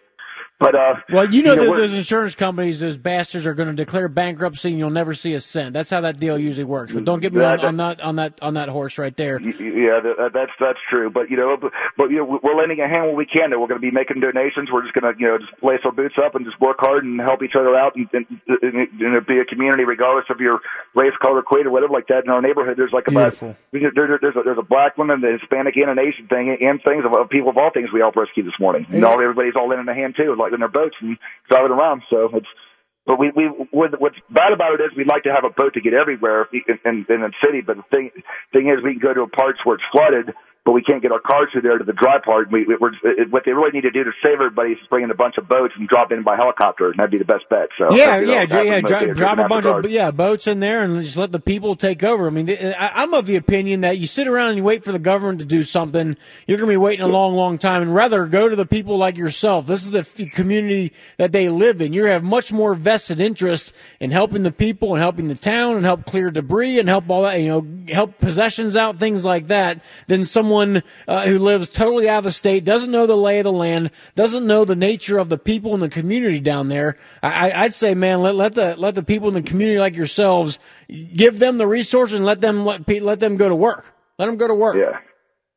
But uh, Well, you know, that we're- those insurance companies, those bastards, are going to declare bankruptcy, and you'll never see a cent. That's how that deal usually works. But don't get me on, That- on that on that on that horse right there. Yeah, that, that's that's true. But you know, but, but you know, we're lending a hand when we can. We're going to be making donations. We're just going to you know just lace our boots up and just work hard and help each other out and, and, and, and be a community, regardless of your race, color, creed, or whatever like that. In our neighborhood, there's like about Beautiful. there, there- there's a, there's a black woman, the Hispanic and an Asian thing, and things of, of people of all things we help rescue this morning. And all everybody's all in in a hand too, like in their boats and driving around. So it's but we, we, what- what's bad about it is we'd like to have a boat to get everywhere in, in, in the city. But the thing, thing is, we can go to parts where it's flooded, but we can't get our cars through there to the dry part. We, we're, it, what they really need to do to save everybody is bring in a bunch of boats and drop in by helicopter, and that'd be the best bet. So yeah, yeah, yeah. make drop a bunch of yeah boats in there and just let the people take over. I mean, th- uh, I, I'm of the opinion that you sit around and you wait for the government to do something, you're going to be waiting a long, long time, and rather go to the people like yourself. This is the f- community that they live in. You have much more vested interest in helping the people and helping the town and help clear debris and help all that, you know, help possessions out, things like that, than someone someone uh, who lives totally out of the state, doesn't know the lay of the land, doesn't know the nature of the people in the community down there. I, I'd say, man, let, let the let the people in the community like yourselves give them the resources and let them let, let them go to work. Let them go to work. Yeah.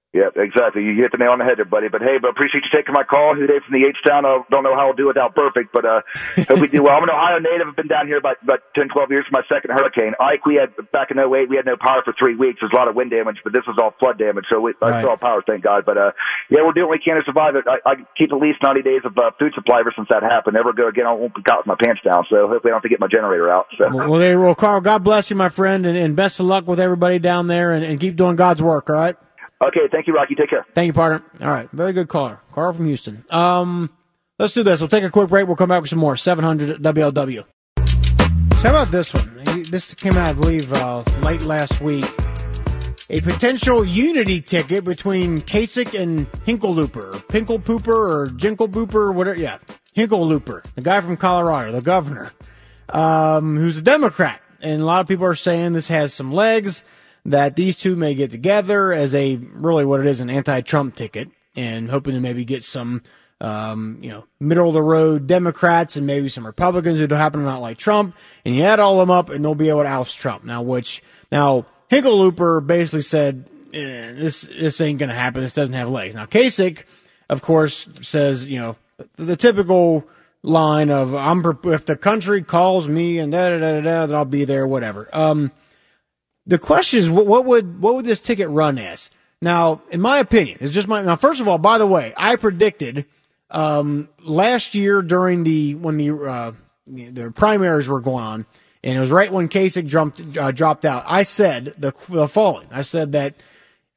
Yeah, exactly. You hit the nail on the head there, buddy. But hey, but appreciate you taking my call today from the H town. I don't know how I'll do without perfect, but uh, [laughs] hope we do well. I'm an Ohio native. I've been down here about about 10, 12 years for my second hurricane. Ike, we had back in 08, we had no power for three weeks. There's a lot of wind damage, but this was all flood damage, so we, right. I still have power, thank God. But uh, yeah, we're doing what we can to survive it. I, I keep at least 90 days of uh, food supply ever since that happened. Never go again. I won't be caught with my pants down. So hopefully I don't have to get my generator out. So. Well, there, well, Carl, God bless you, my friend, and, and best of luck with everybody down there, and, and keep doing God's work. All right. Okay, thank you, Rocky. Take care. Thank you, partner. All right, very good caller, Carl from Houston. Um, let's do this. We'll take a quick break. We'll come back with some more. Seven hundred WLW. So how about this one? This came out, I believe, uh, late last week. A potential unity ticket between Kasich and Hinklelooper, or Pinkle Pooper, or Jinkle Booper, whatever. Yeah, Hinklelooper, the guy from Colorado, the governor, um, who's a Democrat. And a lot of people are saying this has some legs that these two may get together as a really what it is an anti-Trump ticket, and hoping to maybe get some um, you know middle of the road Democrats and maybe some Republicans who don't happen to not like Trump, and you add all them up, and they'll be able to oust Trump. Now, which now Hickenlooper basically said eh, this this ain't gonna happen. This doesn't have legs. Now Kasich, of course, says you know the, the typical line of I'm if the country calls me and da da da da, then I'll be there, whatever. Um, the question is, what, would what would this ticket run as? Now, in my opinion, it's just my. Now, first of all, by the way, I predicted um, last year during the when the uh, the primaries were going on, and it was right when Kasich jumped uh, dropped out. I said the the following. I said that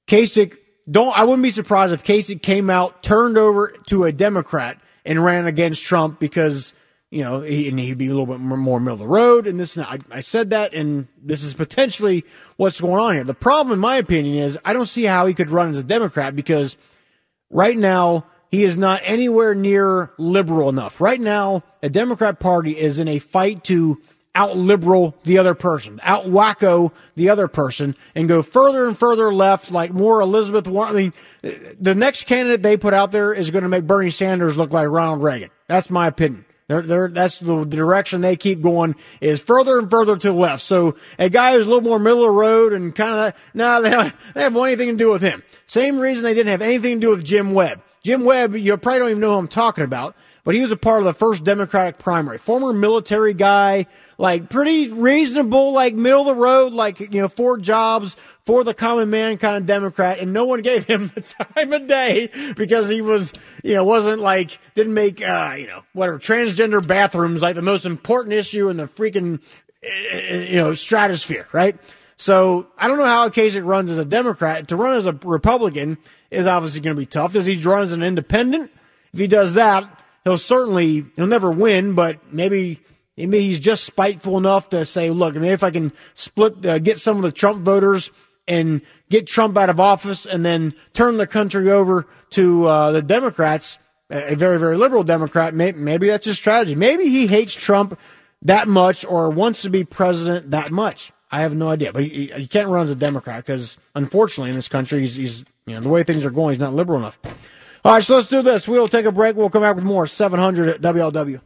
Kasich don't. I wouldn't be surprised if Kasich came out, turned over to a Democrat, and ran against Trump because you know, he, and he'd be a little bit more middle of the road. And this, I, I said that, and this is potentially what's going on here. The problem, in my opinion, is I don't see how he could run as a Democrat because right now he is not anywhere near liberal enough. Right now, the Democrat Party is in a fight to out liberal the other person, out wacko the other person, and go further and further left, like more Elizabeth Warren. I mean, the next candidate they put out there is going to make Bernie Sanders look like Ronald Reagan. That's my opinion. They're, they're, that's the direction they keep going is further and further to the left. So a guy who's a little more middle of the road and kind of, nah, [laughs] they, don't, they have anything to do with him. Same reason they didn't have anything to do with Jim Webb. Jim Webb, you probably don't even know who I'm talking about but he was a part of the first Democratic primary. Former military guy, like pretty reasonable, like middle of the road, like, you know, for jobs, for the common man kind of Democrat. And no one [laughs] gave him the time of day because he was, you know, wasn't like, didn't make, uh, you know, whatever, transgender bathrooms like the most important issue in the freaking, you know, stratosphere, right? So I don't know how Kasich runs as a Democrat. To run as a Republican is obviously going to be tough. Does he run as an independent? If he does that, he'll certainly he'll never win, but maybe maybe he's just spiteful enough to say, look, maybe if I can split uh, get some of the Trump voters and get Trump out of office, and then turn the country over to uh, the Democrats, a very very liberal Democrat, maybe, maybe that's his strategy. Maybe he hates Trump that much or wants to be president that much. I have no idea, but he can't run as a Democrat because, unfortunately, in this country, he's, he's you know the way things are going, he's not liberal enough. All right, so let's do this. We'll take a break. We'll come back with more 700 at WLW.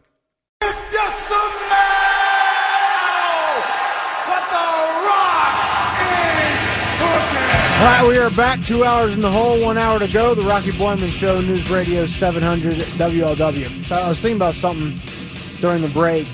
All right, we are back. Two hours in the hole, one hour to go. The Rocky Boiman Show, News Radio 700 WLW. So I was thinking about something during the break.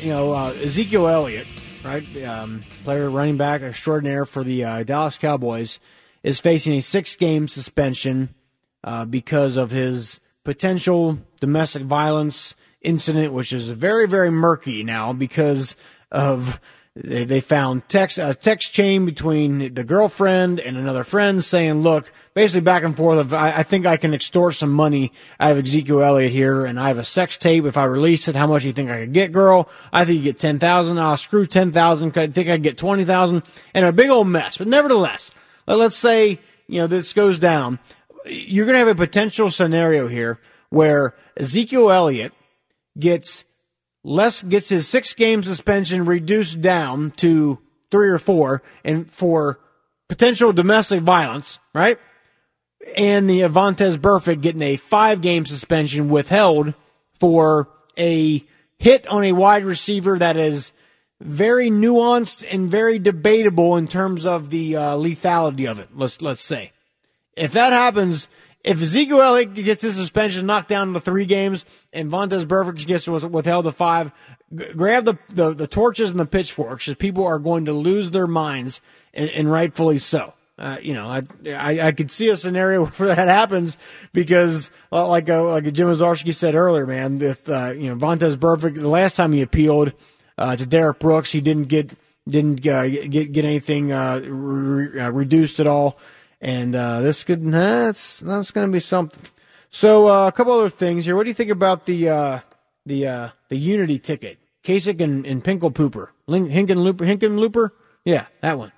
You know, uh, Ezekiel Elliott, right? Um, player, running back extraordinaire for the uh, Dallas Cowboys, is facing a six game suspension uh, because of his potential domestic violence incident, which is very, very murky now because of they, they found text a text chain between the girlfriend and another friend saying, "Look, basically back and forth of I, I think I can extort some money out of Ezekiel Elliott here, and I have a sex tape. If I release it, how much do you think I could get, girl? I think you get ten thousand. I'll screw ten thousand. I think I could get twenty thousand, and a big old mess. But nevertheless, let's say you know this goes down you're going to have a potential scenario here where Ezekiel Elliott gets less gets his six game suspension reduced down to three or four and for potential domestic violence, right? and the Vontaze Burfict getting a five game suspension withheld for a hit on a wide receiver that is very nuanced and very debatable in terms of the uh, lethality of it. Let's let's say if that happens, if Ezekiel Elliott gets his suspension knocked down to three games and Vontaze Burfict gets withheld to five, grab the, the, the torches and the pitchforks because people are going to lose their minds and, and rightfully so. Uh, you know, I, I, I could see a scenario [laughs] where that happens because, uh, like uh, like Jim Owczarski said earlier, man, if uh, you know Vontaze Burfict, the last time he appealed uh, to Derrick Brooks, he didn't get didn't uh, get get anything re- reduced at all, and uh, this could that's that's going to be something. So uh, a couple other things here. What do you think about the uh, the uh, the Unity ticket? Kasich and, and Pinkle Pooper, Hinken Looper, Hinken Looper, yeah, that one.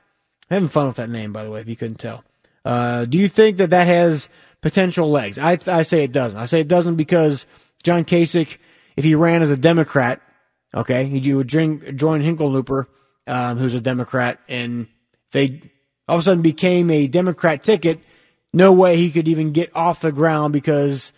Having fun with that name, by the way, if you couldn't tell. Uh, do you think that that has potential legs? I, I say it doesn't. I say it doesn't because John Kasich, if he ran as a Democrat, okay, he would join, join Hickenlooper, um, who's a Democrat, and they all of a sudden became a Democrat ticket, no way he could even get off the ground because,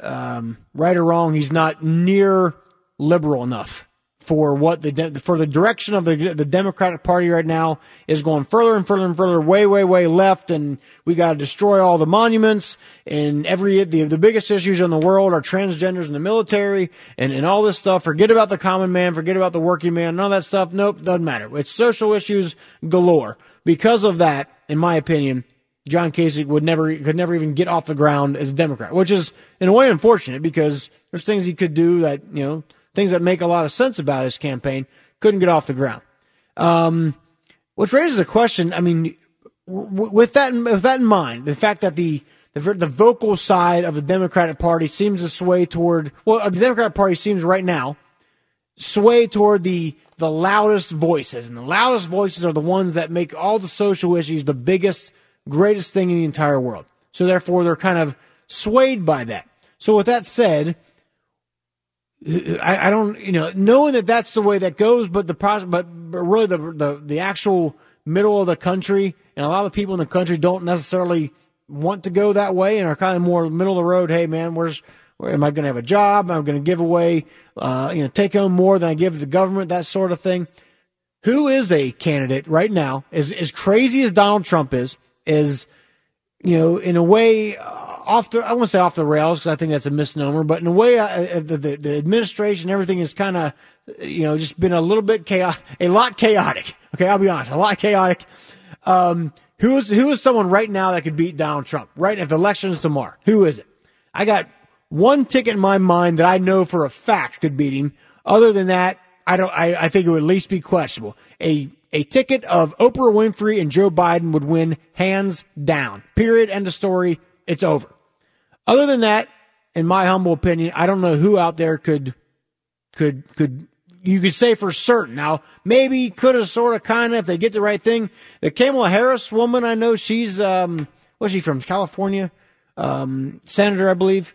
um, right or wrong, he's not near liberal enough for what the for the direction of the the Democratic Party right now is going further and further and further, way way way left, and we got to destroy all the monuments and every the the biggest issues in the world are transgenders in the military and and all this stuff. Forget about the common man, forget about the working man, none of that stuff. Nope, doesn't matter. It's social issues galore. Because of that, in my opinion, John Kasich would never could never even get off the ground as a Democrat, which is in a way unfortunate because there's things he could do that you know things that make a lot of sense about his campaign, couldn't get off the ground. Um, which raises a question. I mean, with that with that in mind, the fact that the the, the vocal side of the Democratic Party seems to sway toward well, the Democratic Party seems right now sway toward the the loudest voices, and the loudest voices are the ones that make all the social issues the biggest, greatest thing in the entire world. So therefore, they're kind of swayed by that. So with that said, I, I, don't, you know, knowing that that's the way that goes, but the process, but, but really the, the, the actual middle of the country and a lot of people in the country don't necessarily want to go that way and are kind of more middle of the road. Hey, man, where's, where am I going to have a job? Am I going to give away, uh, you know, take home more than I give the government, that sort of thing. Who is a candidate right now, as, as crazy as Donald Trump is, is, you know, in a way, uh, off the I won't say off the rails because I think that's a misnomer, but in a way, uh, uh the, the, the administration, everything has kind of you know just been a little bit chaotic, a lot chaotic. Okay, I'll be honest, a lot chaotic. Um, who is who is someone right now that could beat Donald Trump? Right, if the election is tomorrow, who is it? I got one ticket in my mind that I know for a fact could beat him. Other than that, I don't. I, I think it would at least be questionable. A a ticket of Oprah Winfrey and Joe Biden would win hands down. Period. End of story. It's over. Other than that, in my humble opinion, I don't know who out there could, could, could, you could say for certain. Now, maybe could have sort of kind of, if they get the right thing. The Kamala Harris woman, I know she's, um, what's she from? California? Um, senator, I believe.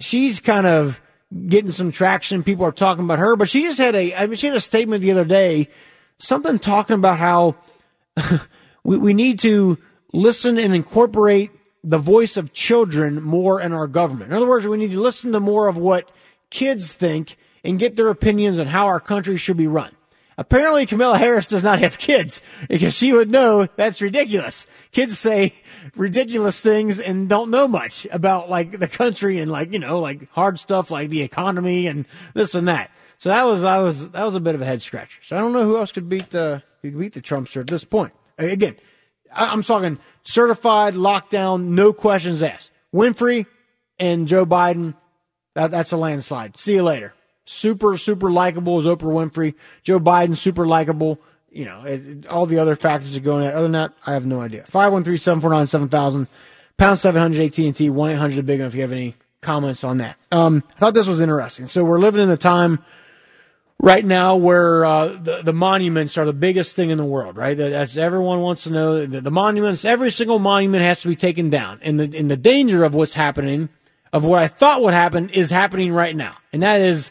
She's kind of getting some traction. People are talking about her, but she just had a, I mean, she had a statement the other day, something talking about how [laughs] we, we need to listen and incorporate the voice of children more in our government. In other words, we need to listen to more of what kids think and get their opinions on how our country should be run. Apparently, Camilla Harris does not have kids because she would know that's ridiculous. Kids say ridiculous things and don't know much about like the country and like, you know, like hard stuff like the economy and this and that. So that was, I was, that was a bit of a head scratcher. So I don't know who else could beat the, could beat the Trumpster at this point. Again, I'm talking certified lockdown, no questions asked. Winfrey and Joe Biden, that, that's a landslide. See you later. Super, super likable is Oprah Winfrey. Joe Biden, super likable. You know, it, it, all the other factors are going at. Other than that, I have no idea. 513-749-7000, pound 700 AT&T, 1-800-BIG One if you have any comments on that. Um, I thought this was interesting. So we're living in a time – right now where uh, the, the monuments are the biggest thing in the world, right? That's everyone wants to know the, the monuments. Every single monument has to be taken down, and the and the danger of what's happening, of what I thought would happen, is happening right now, and that is,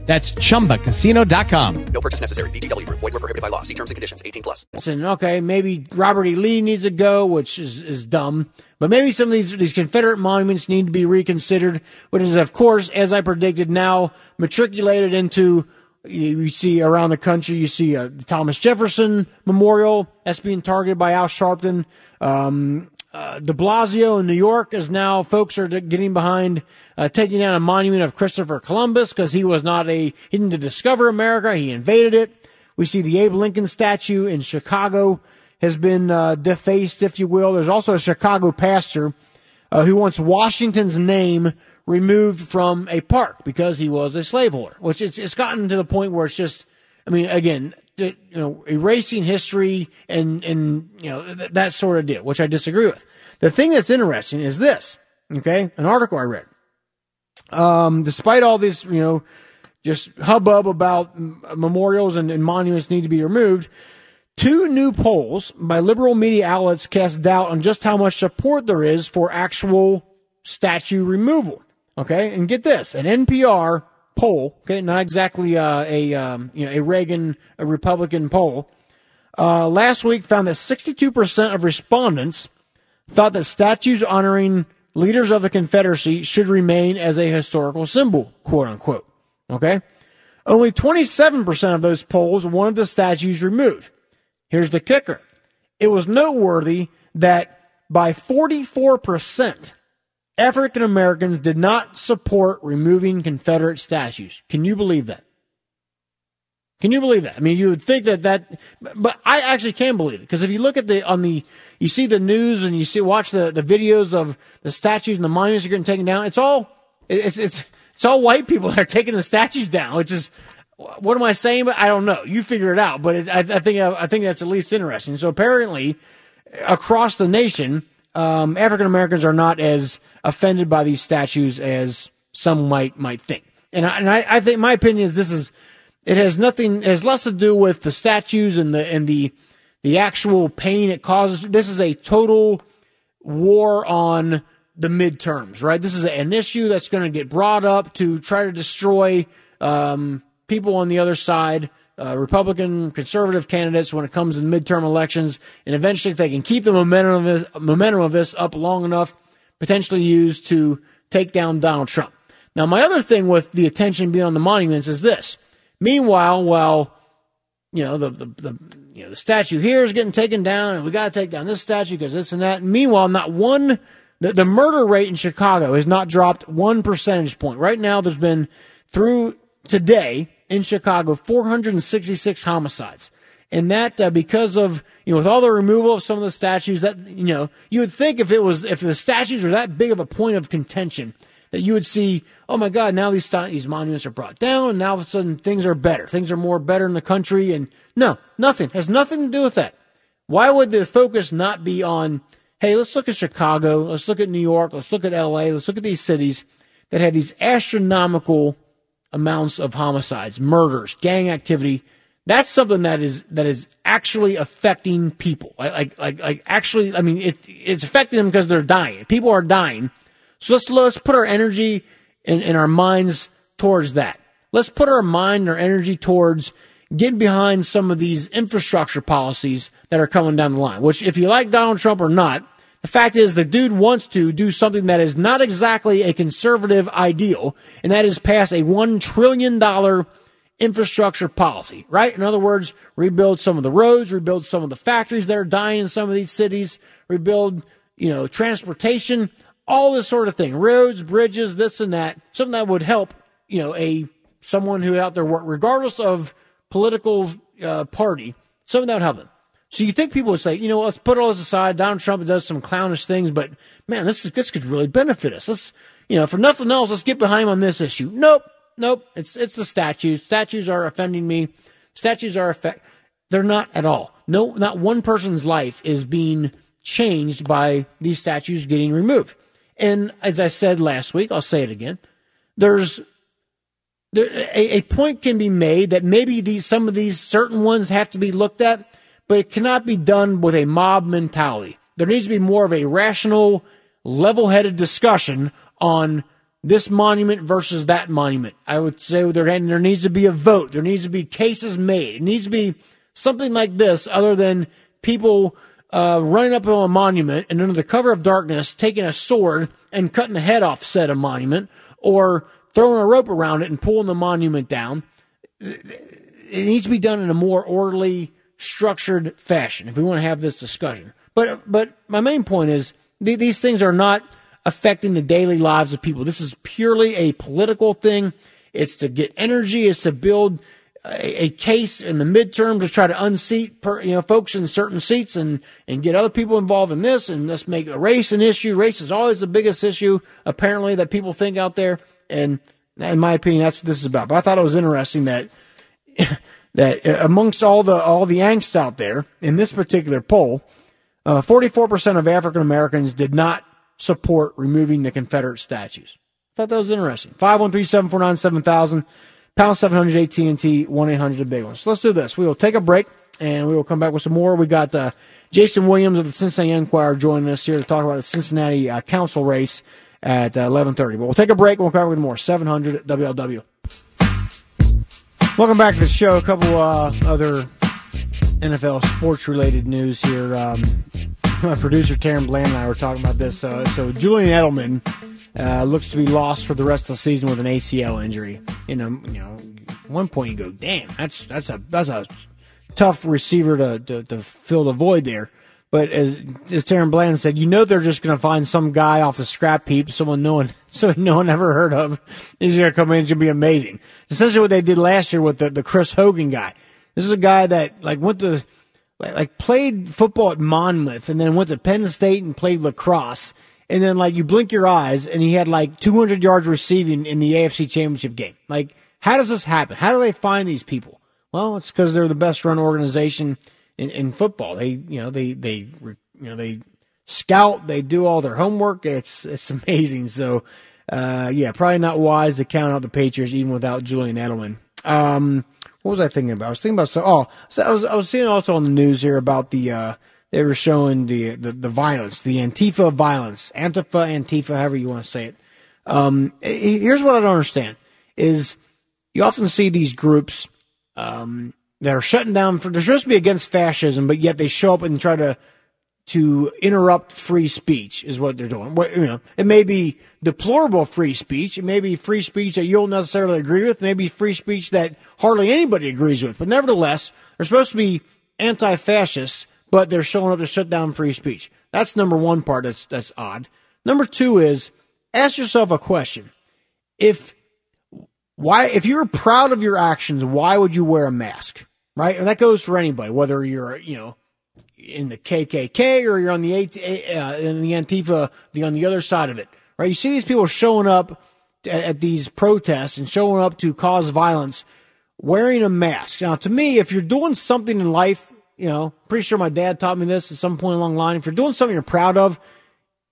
That's chumbacasino.com. No purchase necessary. VGW Group. Void were prohibited by law. See terms and conditions. 18 plus. And okay, maybe Robert E. Lee needs to go, which is, is dumb. But maybe some of these these Confederate monuments need to be reconsidered, which is, of course, as I predicted, now matriculated into. You see around the country, you see a Thomas Jefferson Memorial that's being targeted by Al Sharpton. Um, uh, De Blasio in New York is now folks are getting behind uh, taking down a monument of Christopher Columbus because he was not a he didn't discover America, he invaded it. We see the Abe Lincoln statue in Chicago has been uh, defaced, if you will. There's also a Chicago pastor uh, who wants Washington's name removed from a park because he was a slaveholder, which it's it's gotten to the point where it's just, I mean, again, you know, erasing history and and you know th- that sort of deal, which I disagree with. The thing that's interesting is this. Okay, an article I read. Um, despite all this, you know, just hubbub about memorials and, and monuments need to be removed, two new polls by liberal media outlets cast doubt on just how much support there is for actual statue removal. Okay, and get this: an NPR poll, okay, not exactly uh, a um, you know a Reagan a Republican poll, uh, last week found that 62% of respondents thought that statues honoring leaders of the Confederacy should remain as a historical symbol, quote unquote. Okay, only 27% of those polls wanted the statues removed. Here's the kicker: it was noteworthy that by 44%. African Americans did not support removing Confederate statues. Can you believe that? Can you believe that? I mean, you would think that that, but I actually can believe it because if you look at the on the, you see the news and you see watch the the videos of the statues and the monuments are getting taken down. It's all it's it's it's all white people [laughs] that are taking the statues down, which is what am I saying? But I don't know. You figure it out. But it, I, I think I think that's at least interesting. So apparently, across the nation, um, African Americans are not as offended by these statues as some might might think. And I, and I, I think my opinion is this is it has nothing it has less to do with the statues and the and the the actual pain it causes. This is a total war on the midterms, right? This is an issue that's going to get brought up to try to destroy um, people on the other side, uh, Republican conservative candidates when it comes to midterm elections, and eventually, if they can keep the momentum of this momentum of this up long enough, potentially used to take down Donald Trump. Now, my other thing with the attention being on the monuments is this. Meanwhile, while you know the the, the you know the statue here is getting taken down, and we got to take down this statue because this and that. Meanwhile, not one the, the murder rate in Chicago has not dropped one percentage point. Right now, there's been through today in Chicago 466 homicides. And that uh, because of you know with all the removal of some of the statues that you know you would think if it was if the statues were that big of a point of contention that you would see oh my god now these these monuments are brought down and now all of a sudden things are better. Things are more better in the country and no nothing. Has nothing to do with that. Why would the focus not be on hey let's look at Chicago let's look at New York let's look at LA let's look at these cities that have these astronomical amounts of homicides murders gang activity that's something that is that is actually affecting people. Like like like actually, I mean, it, it's affecting them because they're dying. People are dying. So let's let's put our energy and, and our minds towards that. Let's put our mind and our energy towards getting behind some of these infrastructure policies that are coming down the line. Which, if you like Donald Trump or not, the fact is the dude wants to do something that is not exactly a conservative ideal, and that is pass a one trillion dollar infrastructure policy, right? In other words, rebuild some of the roads, rebuild some of the factories that are dying in some of these cities, rebuild, you know, transportation, all this sort of thing, roads, bridges, this and that, something that would help, you know, a someone who out there work, regardless of political uh, party, something that would help them. So you think people would say, you know, let's put all this aside. Donald Trump does some clownish things, but man, this this could really benefit us. Let's, you know, for nothing else, let's get behind him on this issue. Nope, nope. It's it's the statues. Statues are offending me. Statues are affect. They're not at all. No, not one person's life is being changed by these statues getting removed. And as I said last week, I'll say it again. There's there, a, a point can be made that maybe these some of these certain ones have to be looked at, but it cannot be done with a mob mentality. There needs to be more of a rational, level-headed discussion on this monument versus that monument. I would say there, there needs to be a vote. There needs to be cases made. It needs to be something like this other than people uh, running up on a monument and under the cover of darkness taking a sword and cutting the head off said a monument or throwing a rope around it and pulling the monument down. It needs to be done in a more orderly, structured fashion if we want to have this discussion. But but my main point is th- these things are not affecting the daily lives of people. This is purely a political thing. It's to get energy. It's to build a, a case in the midterm to try to unseat per, you know folks in certain seats and and get other people involved in this and let's make race an issue. Race is always the biggest issue apparently that people think out there. And in my opinion, that's what this is about. But I thought it was interesting that [laughs] that amongst all the all the angst out there in this particular poll, uh, 44% of African Americans did not support removing the Confederate statues. Thought that was interesting. 513-749-7000, pound 700 AT&T, 1-800 the big one. So let's do this. We will take a break and we will come back with some more. We got uh, Jason Williams of the Cincinnati Enquirer joining us here to talk about the Cincinnati uh, council race at uh, 11:30. But we'll take a break. We'll come back with more 700 WLW. Welcome back to the show. A couple uh, other NFL sports related news here. Um, my producer Taryn Bland and I were talking about this. Uh, so Julian Edelman uh, looks to be lost for the rest of the season with an ACL injury. You know, you know, one point you go, damn, that's that's a that's a tough receiver to to, to fill the void there. But as as Taryn Bland said, you know they're just going to find some guy off the scrap heap, someone no one, [laughs] someone no one ever heard of. He's going to come in. It's going to be amazing. It's essentially what they did last year with the the Chris Hogan guy. This is a guy that like went to like played football at Monmouth and then went to Penn State and played lacrosse. And then like you blink your eyes and he had like 200 yards receiving in the AFC championship game. Like how does this happen? How do they find these people? Well, it's because they're the best run organization in, in football. They, you know, they, they, you know, they scout, they do all their homework. It's, it's [laughs] amazing. So, uh, yeah, probably not wise to count out the Patriots even without Julian Edelman. Um, what was I thinking about? I was thinking about so. Oh, so I was I was seeing also on the news here about the uh, they were showing the, the the violence, the Antifa violence, Antifa, Antifa, however you want to say it. Um, here's what I don't understand: is you often see these groups um, that are shutting down for they're supposed to be against fascism, but yet they show up and try to to interrupt free speech is what they're doing. What, you know, it may be deplorable free speech. It may be free speech that you don't necessarily agree with. Maybe free speech that hardly anybody agrees with. But nevertheless, they're supposed to be anti-fascist, but they're showing up to shut down free speech. That's number one part. That's that's odd. Number two is ask yourself a question: If why, if you're proud of your actions, why would you wear a mask? Right, and that goes for anybody, whether you're you know in the KKK or you're on the uh, in the Antifa, the on the other side of it, right? You see these people showing up at, at these protests and showing up to cause violence, wearing a mask. Now, to me, if you're doing something in life, you know, pretty sure my dad taught me this at some point along the line. If you're doing something you're proud of,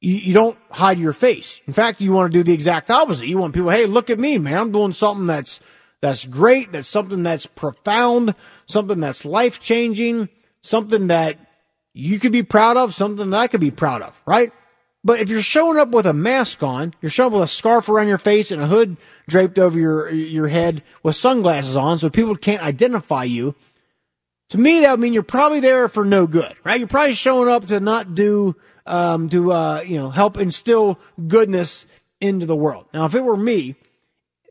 you, you don't hide your face. In fact, you want to do the exact opposite. You want people, hey, look at me, man. I'm doing something that's that's great. That's something that's profound. Something that's life changing. Something that you could be proud of, something that I could be proud of, right? But if you're showing up with a mask on, you're showing up with a scarf around your face and a hood draped over your your head with sunglasses on so people can't identify you. To me, that would mean you're probably there for no good, right? You're probably showing up to not do, um, to, uh, you know, help instill goodness into the world. Now, if it were me,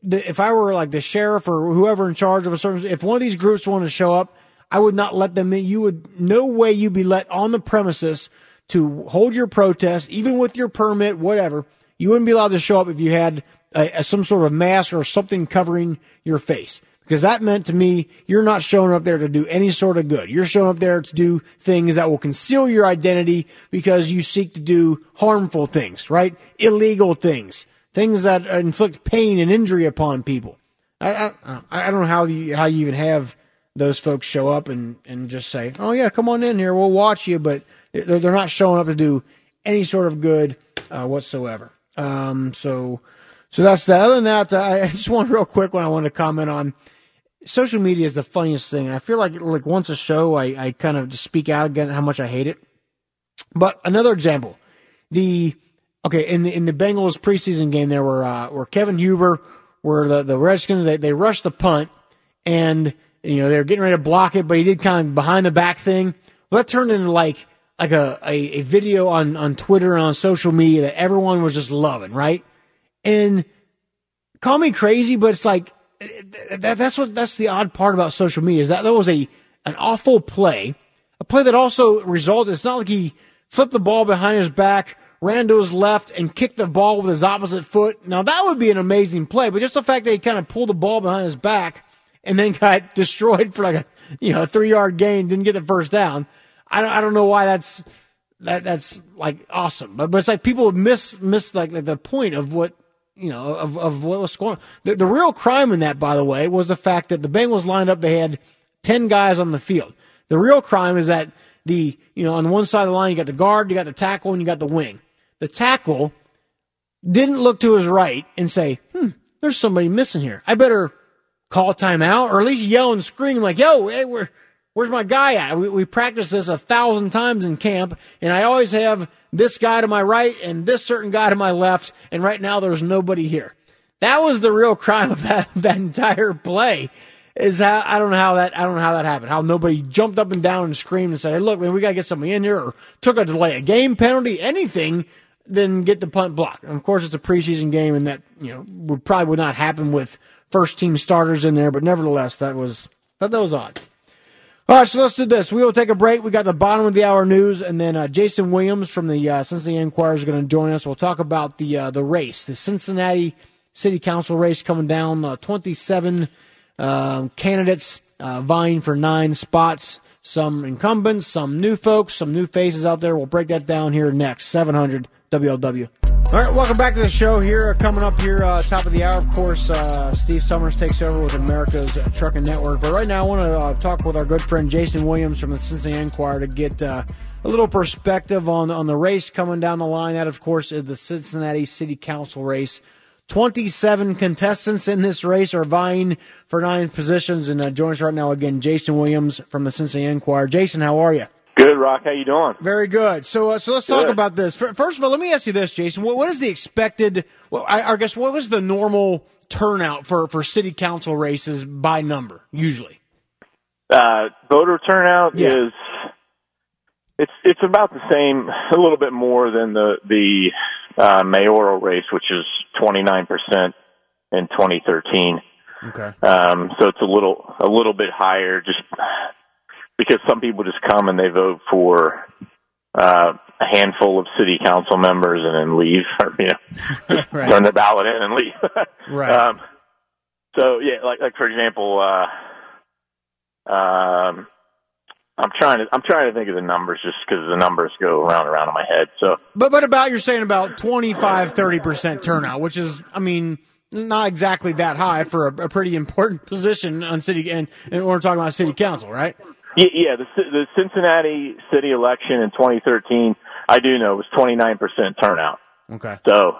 if I were like the sheriff or whoever in charge of a certain, if one of these groups wanted to show up, I would not let them in. You would, no way you'd be let on the premises to hold your protest, even with your permit, whatever. You wouldn't be allowed to show up if you had a, a, some sort of mask or something covering your face. Because that meant to me, you're not showing up there to do any sort of good. You're showing up there to do things that will conceal your identity because you seek to do harmful things, right? Illegal things, things that inflict pain and injury upon people. I, I, I don't know how you, how you even have those folks show up and, and just say, "Oh yeah, come on in here, we'll watch you," but they're, they're not showing up to do any sort of good uh, whatsoever. Um, so, so that's that. Other than that, I [laughs] just want real quick when I want to comment on social media is the funniest thing. I feel like like once a show, I, I kind of just speak out again how much I hate it. But another example, the okay in the in the Bengals preseason game, there were uh, where Kevin Huber, where the the Redskins they they rushed the punt and you know they were getting ready to block it, but he did kind of behind the back thing. Well, that turned into like like a, a, a video on on Twitter and on social media that everyone was just loving, right? And call me crazy, but it's like that, that's what that's the odd part about social media is that that was a an awful play, a play that also resulted. It's not like he flipped the ball behind his back, ran to his left, and kicked the ball with his opposite foot. Now that would be an amazing play, but just the fact that he kind of pulled the ball behind his back and then got [laughs] destroyed for like a you know a three yard gain, didn't get the first down. I don't, I don't know why that's that that's like awesome, but but it's like people miss miss like, like the point of what you know, of, of what was going on. The, the real crime in that, by the way, was the fact that the Bengals lined up, they had 10 guys on the field. The real crime is that the, you know, on one side of the line, you got the guard, you got the tackle, and you got the wing. The tackle didn't look to his right and say, hmm, there's somebody missing here. I better call timeout or at least yell and scream like, yo, hey, we're, where's my guy at? We, we practiced this a thousand times in camp and I always have this guy to my right and this certain guy to my left, and right now there's nobody here. That was the real crime of that, that entire play. Is how I don't know how that I don't know how that happened. How nobody jumped up and down and screamed and said, "Hey, look, man, we gotta get somebody in here," or took a delay, a game penalty, anything, then get the punt blocked. And of course, it's a preseason game, and that you know would probably would not happen with first team starters in there. But nevertheless, that was that, that was odd. All right, so let's do this. We will take a break. We got the bottom of the hour news, and then uh, Jason Williams from the uh, Cincinnati Enquirer is going to join us. We'll talk about the uh, the race, the Cincinnati City Council race coming down. Uh, Twenty seven um, candidates uh, vying for nine spots. Some incumbents, some new folks, some new faces out there. We'll break that down here next. Seven hundred WLW. All right, welcome back to the show here. Coming up here, uh, top of the hour, of course, uh, Steve Summers takes over with America's Trucking Network. But right now, I want to uh, talk with our good friend Jason Williams from the Cincinnati Enquirer to get uh, a little perspective on, on the race coming down the line. That, of course, is the Cincinnati City Council race. 27 contestants in this race are vying for nine positions. And uh, join us right now again, Jason Williams from the Cincinnati Enquirer. Jason, how are you? Good, Rock. How you doing? Very good. So, uh, so let's talk Good. about this. First of all, let me ask you this, Jason. What, what is the expected? Well, I, I guess what was the normal turnout for for city council races by number usually? Uh, voter turnout Yeah. is it's it's about the same, a little bit more than the the uh, mayoral race, which is 29 percent in 2013. Okay. Um, so it's a little a little bit higher, just because some people just come and they vote for uh, a handful of city council members and then leave, [laughs] or you know, just [laughs] Right. turn their ballot in and leave. [laughs] Right. Um, so yeah, like like for example, uh, um, I'm trying to I'm trying to think of the numbers just because the numbers go around and around in my head. So But but about you're saying about 25 30 percent turnout, which is I mean not exactly that high for a, a pretty important position on city and, and we're talking about city council, right? Yeah, yeah the the Cincinnati city election in 2013, I do know was 29 percent turnout. Okay. So,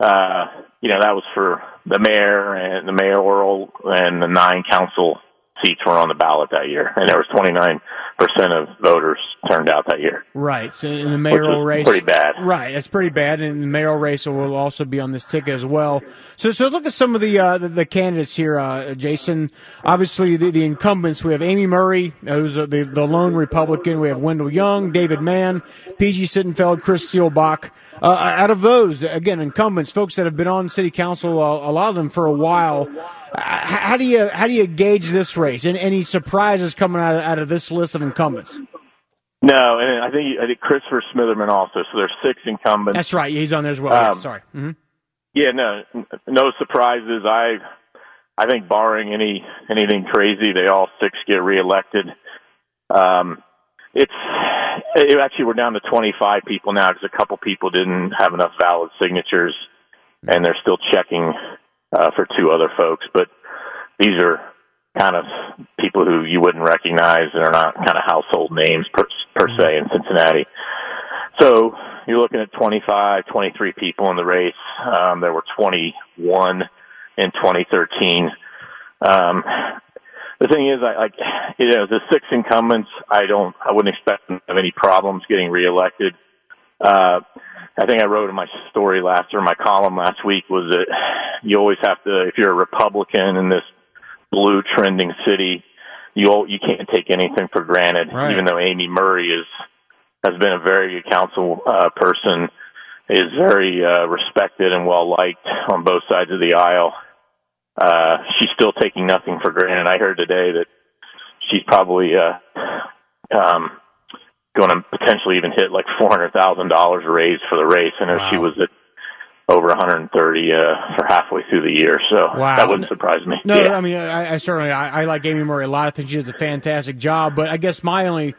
uh, you know, that was for the mayor and the mayoral and the nine council seats were on the ballot that year, and there was 29 percent of voters turned out that year. Right. So in the mayoral race, pretty bad. Right, that's pretty bad. And the mayoral race will also be on this ticket as well. So, so look at some of the uh, the, the candidates here, uh, Jason. Obviously, the, the incumbents. We have Amy Murray, who's uh, the the lone Republican. We have Wendell Young, David Mann, PG Sittenfeld, Chris Seelbach. Uh, out of those, again, incumbents, folks that have been on city council, uh, a lot of them for a while. Uh, how do you how do you gauge this race? And any surprises coming out of, out of this list of incumbents? No, and I think I think Christopher Smitherman also. So there's six incumbents. That's right. He's on there as well. Yeah, Um, sorry. hmm Yeah, no, no surprises. I, I think barring any anything crazy, they all six get reelected. Um, it's it, actually we're down to 25 people now because a couple people didn't have enough valid signatures, and they're still checking uh, for two other folks. But these are kind of people who you wouldn't recognize and are not kind of household names per, per se in Cincinnati. So you're looking at 25, 23 people in the race. Um, there were 21 in 2013. Um, the thing is, I like you know the six incumbents. I don't. I wouldn't expect them to have any problems getting reelected. Uh, I think I wrote in my story last or my column last week was that you always have to, if you're a Republican in this blue trending city, you you can't take anything for granted. Right. Even though Amy Murray is has been a very good council uh, person, is very uh, respected and well liked on both sides of the aisle. Uh, she's still taking nothing for granted. I heard today that she's probably uh, um, going to potentially even hit like four hundred thousand dollars raised for the race. I know she was at over 130 uh, for halfway through the year, so Wow. that wouldn't surprise me. No, Yeah. I mean, I, I certainly I, I like Amy Murray a lot. I think she does a fantastic job. But I guess my only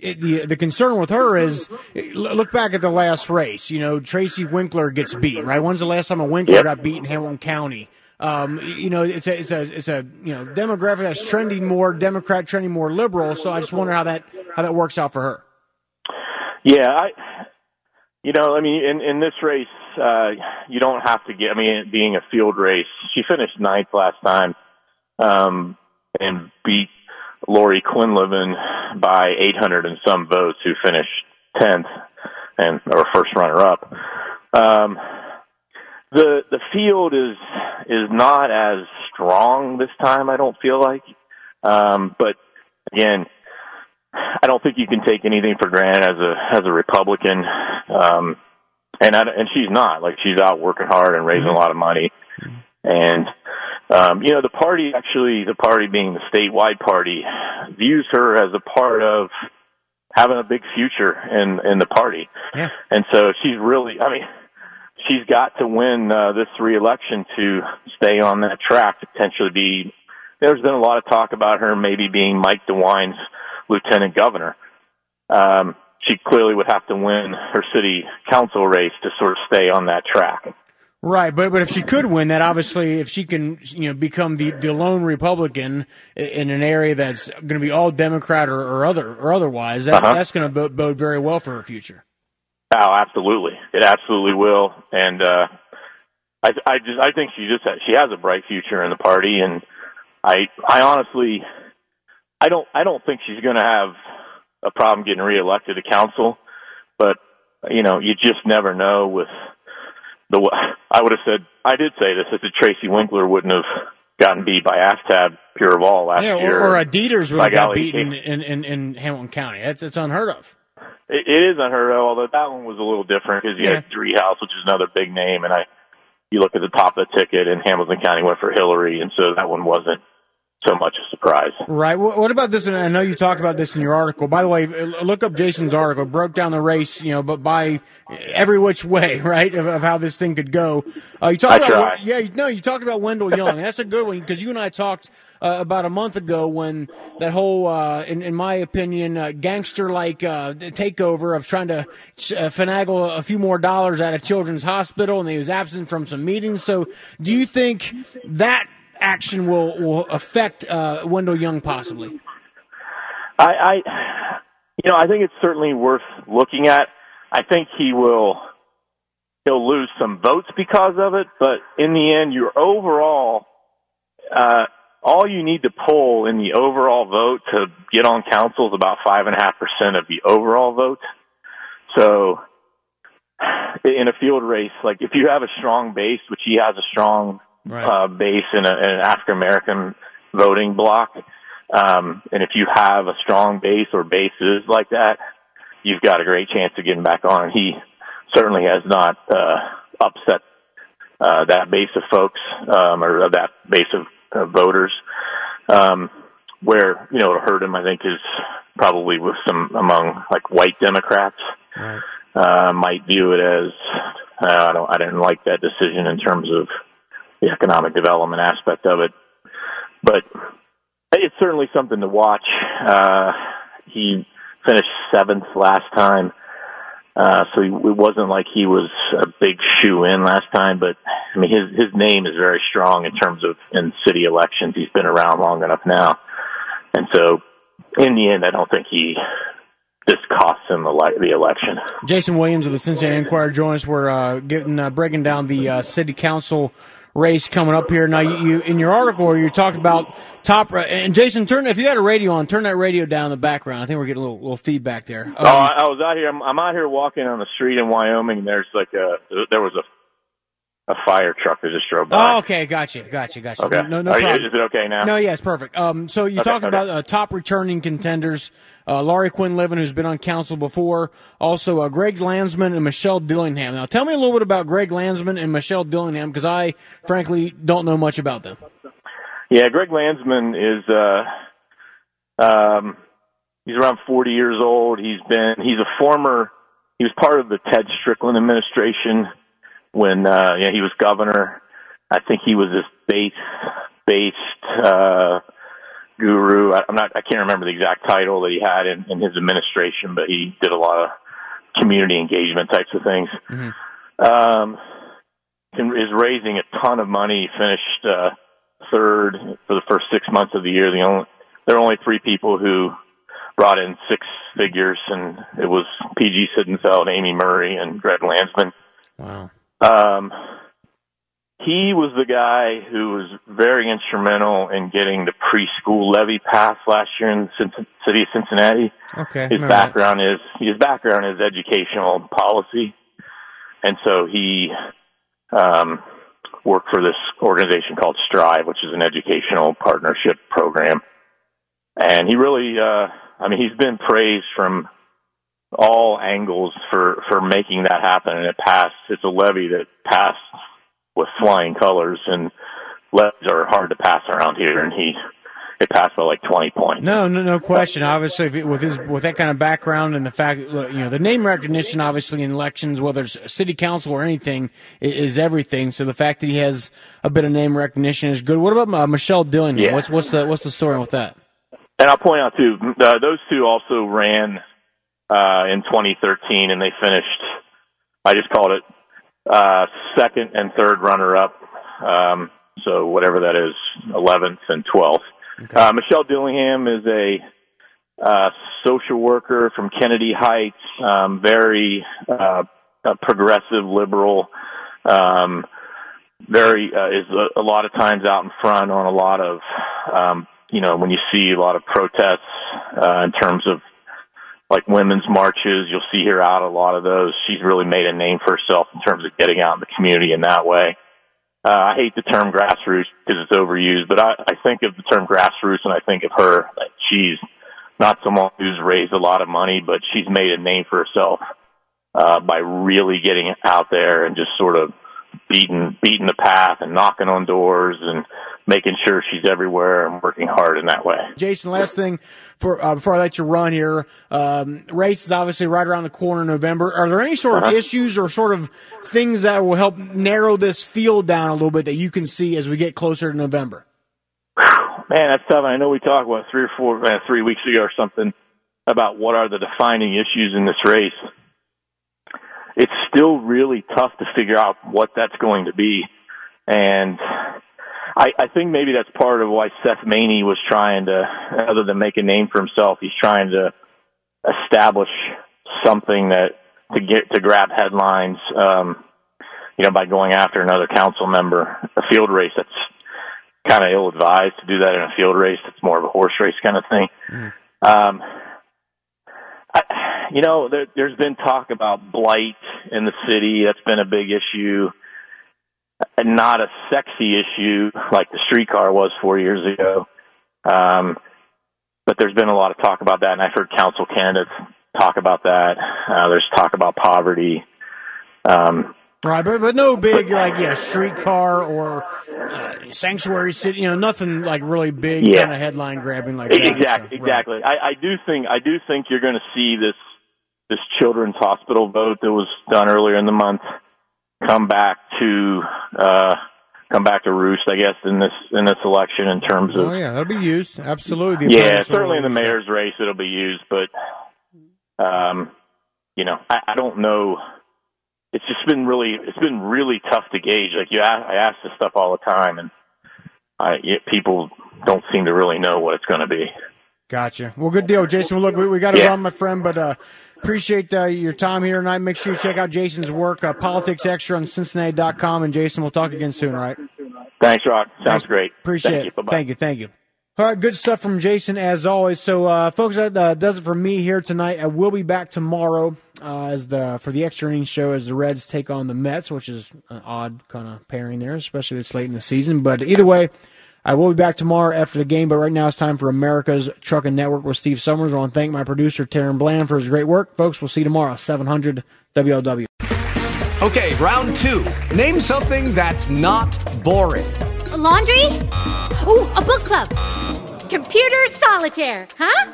it, the the concern with her is look back at the last race. You know, Tracy Winkler gets beat. Right? When's the last time a Winkler Yep. got beat in Hamilton County? Um, you know, it's a it's a it's a you know demographic that's trending more Democrat, trending more liberal. So I just wonder how that how that works out for her. Yeah, I, you know, I mean, in in this race, uh, you don't have to get. I mean, being a field race, she finished ninth last time, um, and beat Laurie Quinlivan by 800 and some votes, who finished tenth and or first runner up. Um, the the field is is not as strong this time. I don't feel like, um, but again, I don't think you can take anything for granted as a as a Republican, um, and I, and she's not. Like she's out working hard and raising a lot of money, and um, you know the party actually the party being the statewide party views her as a part of having a big future in in the party, Yeah. and so she's really I mean she's got to win uh, this reelection to stay on that track to potentially be. There's been a lot of talk about her maybe being Mike DeWine's lieutenant governor. Um, she clearly would have to win her city council race to sort of stay on that track. Right, but but if she could win that, obviously, if she can, you know, become the, the lone Republican in an area that's going to be all Democrat or, or other or otherwise, that's Uh-huh. that's going to bode, bode very well for her future. Oh, absolutely, it absolutely will, and uh, I, I just I think she just has, she has a bright future in the party, and I I honestly I don't I don't think she's going to have a problem getting reelected to council, but you know you just never know with the I would have said I did say this if the Tracy Winkler wouldn't have gotten beat by Aftab Pureval last yeah, year, or, or a Deters would have got beaten in, in, in Hamilton County. That's it's unheard of. It, it is unheard of, although that one was a little different because you Yeah. had House, which is another big name, and I, you look at the top of the ticket, and Hamilton County went for Hillary, and so that one wasn't so much a surprise. Right. What, what about this? And I know you talked about this in your article. By the way, look up Jason's article. It broke down the race, you know, but by every which way, [laughs] right, of, of how this thing could go. Uh, you talked about, yeah, you- no, you talked about Wendell Young. [laughs] That's a good one because you and I talked uh, about a month ago when that whole, uh, in, in my opinion, uh, gangster-like uh, takeover of trying to uh, finagle a few more dollars out of Children's Hospital, and he was absent from some meetings. So, do you think that action will will affect uh, Wendell Young possibly? I, I, you know, I think it's certainly worth looking at. I think he will, he'll lose some votes because of it, but in the end, your overall, uh, all you need to pull in the overall vote to get on council is about five and a half percent of the overall vote. So, in a field race, like if you have a strong base, which he has a strong uh, base in, a, in an African American voting block, um, and if you have a strong base or bases like that, you've got a great chance of getting back on. He certainly has not uh, upset uh, that base of folks um, or that base of uh, voters. Um, where you know it'll hurt him, I think, is probably with some among like white Democrats uh, might view it as uh, I don't I didn't like that decision in terms of the economic development aspect of it, but it's certainly something to watch. Uh, he finished seventh last time, uh, so it wasn't like he was a big shoe in last time. But I mean, his his name is very strong in terms of in city elections. He's been around long enough now, and so in the end, I don't think he this costs him the, the election. Jason Williams of the Cincinnati Enquirer joins us. We're uh, getting uh, breaking down the uh, city council race coming up here. Now, you, you in your article you talked about top and Jason, turn if you had a radio on, turn that radio down in the background. I think we're getting a little, little feedback there. Um, oh, I, I was out here. I'm, I'm out here walking on the street in Wyoming. There's like a there was a a fire truck that just drove by. Oh, okay, gotcha, gotcha, gotcha. Okay. No, no Are you- problem. is it okay now? No, yeah, it's perfect. Um, so you Okay, talked okay. about uh, top returning contenders, uh, Laurie Quinlivan, who's been on council before, also uh, Greg Landsman and Michelle Dillingham. Now, tell me a little bit about Greg Landsman and Michelle Dillingham because I, frankly, don't know much about them. Yeah, Greg Landsman is uh um he's around 40 years old. He's been he's a former he was part of the Ted Strickland administration when uh yeah, he was governor. I think he was this faith based uh guru. I, I'm not I can't remember the exact title that he had in, in his administration, but he did a lot of community engagement types of things. Um can, is raising a ton of money. He finished uh, third for the first six months of the year. The only there are only three people who brought in six figures, and it was PG Sittenfeld, Amy Murray, and Greg Landsman. Wow. Um, he was the guy who was very instrumental in getting the preschool levy passed last year in the city of Cincinnati. Okay. His background is his background is educational policy, and so he um, worked for this organization called Strive, which is an educational partnership program. And he really, uh, I mean, he's been praised from all angles for for making that happen, and it passed. It's a levy that passed with flying colors, and levies are hard to pass around here, and he it passed by like twenty points. No, no, no question. Obviously, if it, with his with that kind of background and the fact, you know, the name recognition, obviously in elections, whether it's city council or anything, is everything. So the fact that he has a bit of name recognition is good. What about uh, Michelle Dillingham? Yeah. What's what's the what's the story with that? And I'll point out too, uh, those two also ran uh, in 2013, and they finished. I just called it uh, second and third runner up. Um, so whatever that is, 11th and 12th. Uh, Michelle Dillingham is a uh, social worker from Kennedy Heights, um, very uh, progressive liberal. Um, very uh, is a, a lot of times out in front on a lot of um, you know when you see a lot of protests uh, in terms of like women's marches, you'll see her out a lot of those. She's really made a name for herself in terms of getting out in the community in that way. Uh, I hate the term grassroots because it's overused, but I, I think of the term grassroots and I think of her. She's not someone who's raised a lot of money, but she's made a name for herself uh, by really getting out there and just sort of beating beating the path and knocking on doors and making sure she's everywhere and working hard in that way. Jason, last thing for uh, before I let you run here, um, race is obviously right around the corner in November. Are there any sort of Uh-huh. issues or sort of things that will help narrow this field down a little bit that you can see as we get closer to November? [sighs] Man, that's tough. I know we talked about three or four, uh, three weeks ago or something about what are the defining issues in this race. It's still really tough to figure out what that's going to be, and I, I think maybe that's part of why Seth Maney was trying to, other than make a name for himself, he's trying to establish something that to get to grab headlines. Um, you know, by going after another council member, a field race that's kind of ill advised to do that in a field race. It's more of a horse race kind of thing. Um, I, you know, there, there's been talk about blight in the city. That's been a big issue. Not a sexy issue like the streetcar was four years ago. Um, but there's been a lot of talk about that, and I've heard council candidates talk about that. Uh, there's talk about poverty. Um, Right, but but no big like yeah streetcar or uh, sanctuary city. You know, nothing like really big Yeah. kind of headline grabbing like that. exactly, So, exactly. I, I do think I do think you're going to see this this children's hospital vote that was done earlier in the month come back to uh, come back to roost. I guess in this in this election in terms of Oh yeah, that'll be used absolutely. The yeah, certainly in the mayor's race it'll be used, but um, you know, I, I don't know it's just been really it's been really tough to gauge. Like you, ask, I ask this stuff all the time, and I yet people don't seem to really know what it's going to be. Gotcha. Well, good deal, Jason. Well, look, we, we got to Yeah. run, my friend, but uh, appreciate uh, your time here tonight. Make sure you check out Jason's work, uh, Politics Extra on Cincinnati.com. And Jason, we'll talk again soon, all right? Thanks, Rock. Sounds great. Appreciate Thank you. it. Bye-bye. Thank you. Thank you. All right, good stuff from Jason as always. So, uh, folks, that uh, does it for me here tonight. I will be back tomorrow uh, as the for the extra innings show as the Reds take on the Mets, which is an odd kind of pairing there, especially this late in the season. But either way, I will be back tomorrow after the game. But right now, it's time for America's Trucking Network with Steve Summers. I want to thank my producer Taryn Bland for his great work, folks. We'll see you tomorrow, seven hundred WLW. Okay, round two. Name something that's not boring. A laundry? Ooh, a book club. Computer solitaire, huh?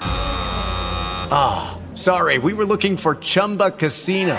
Ah, sorry, we were looking for Chumba Casino.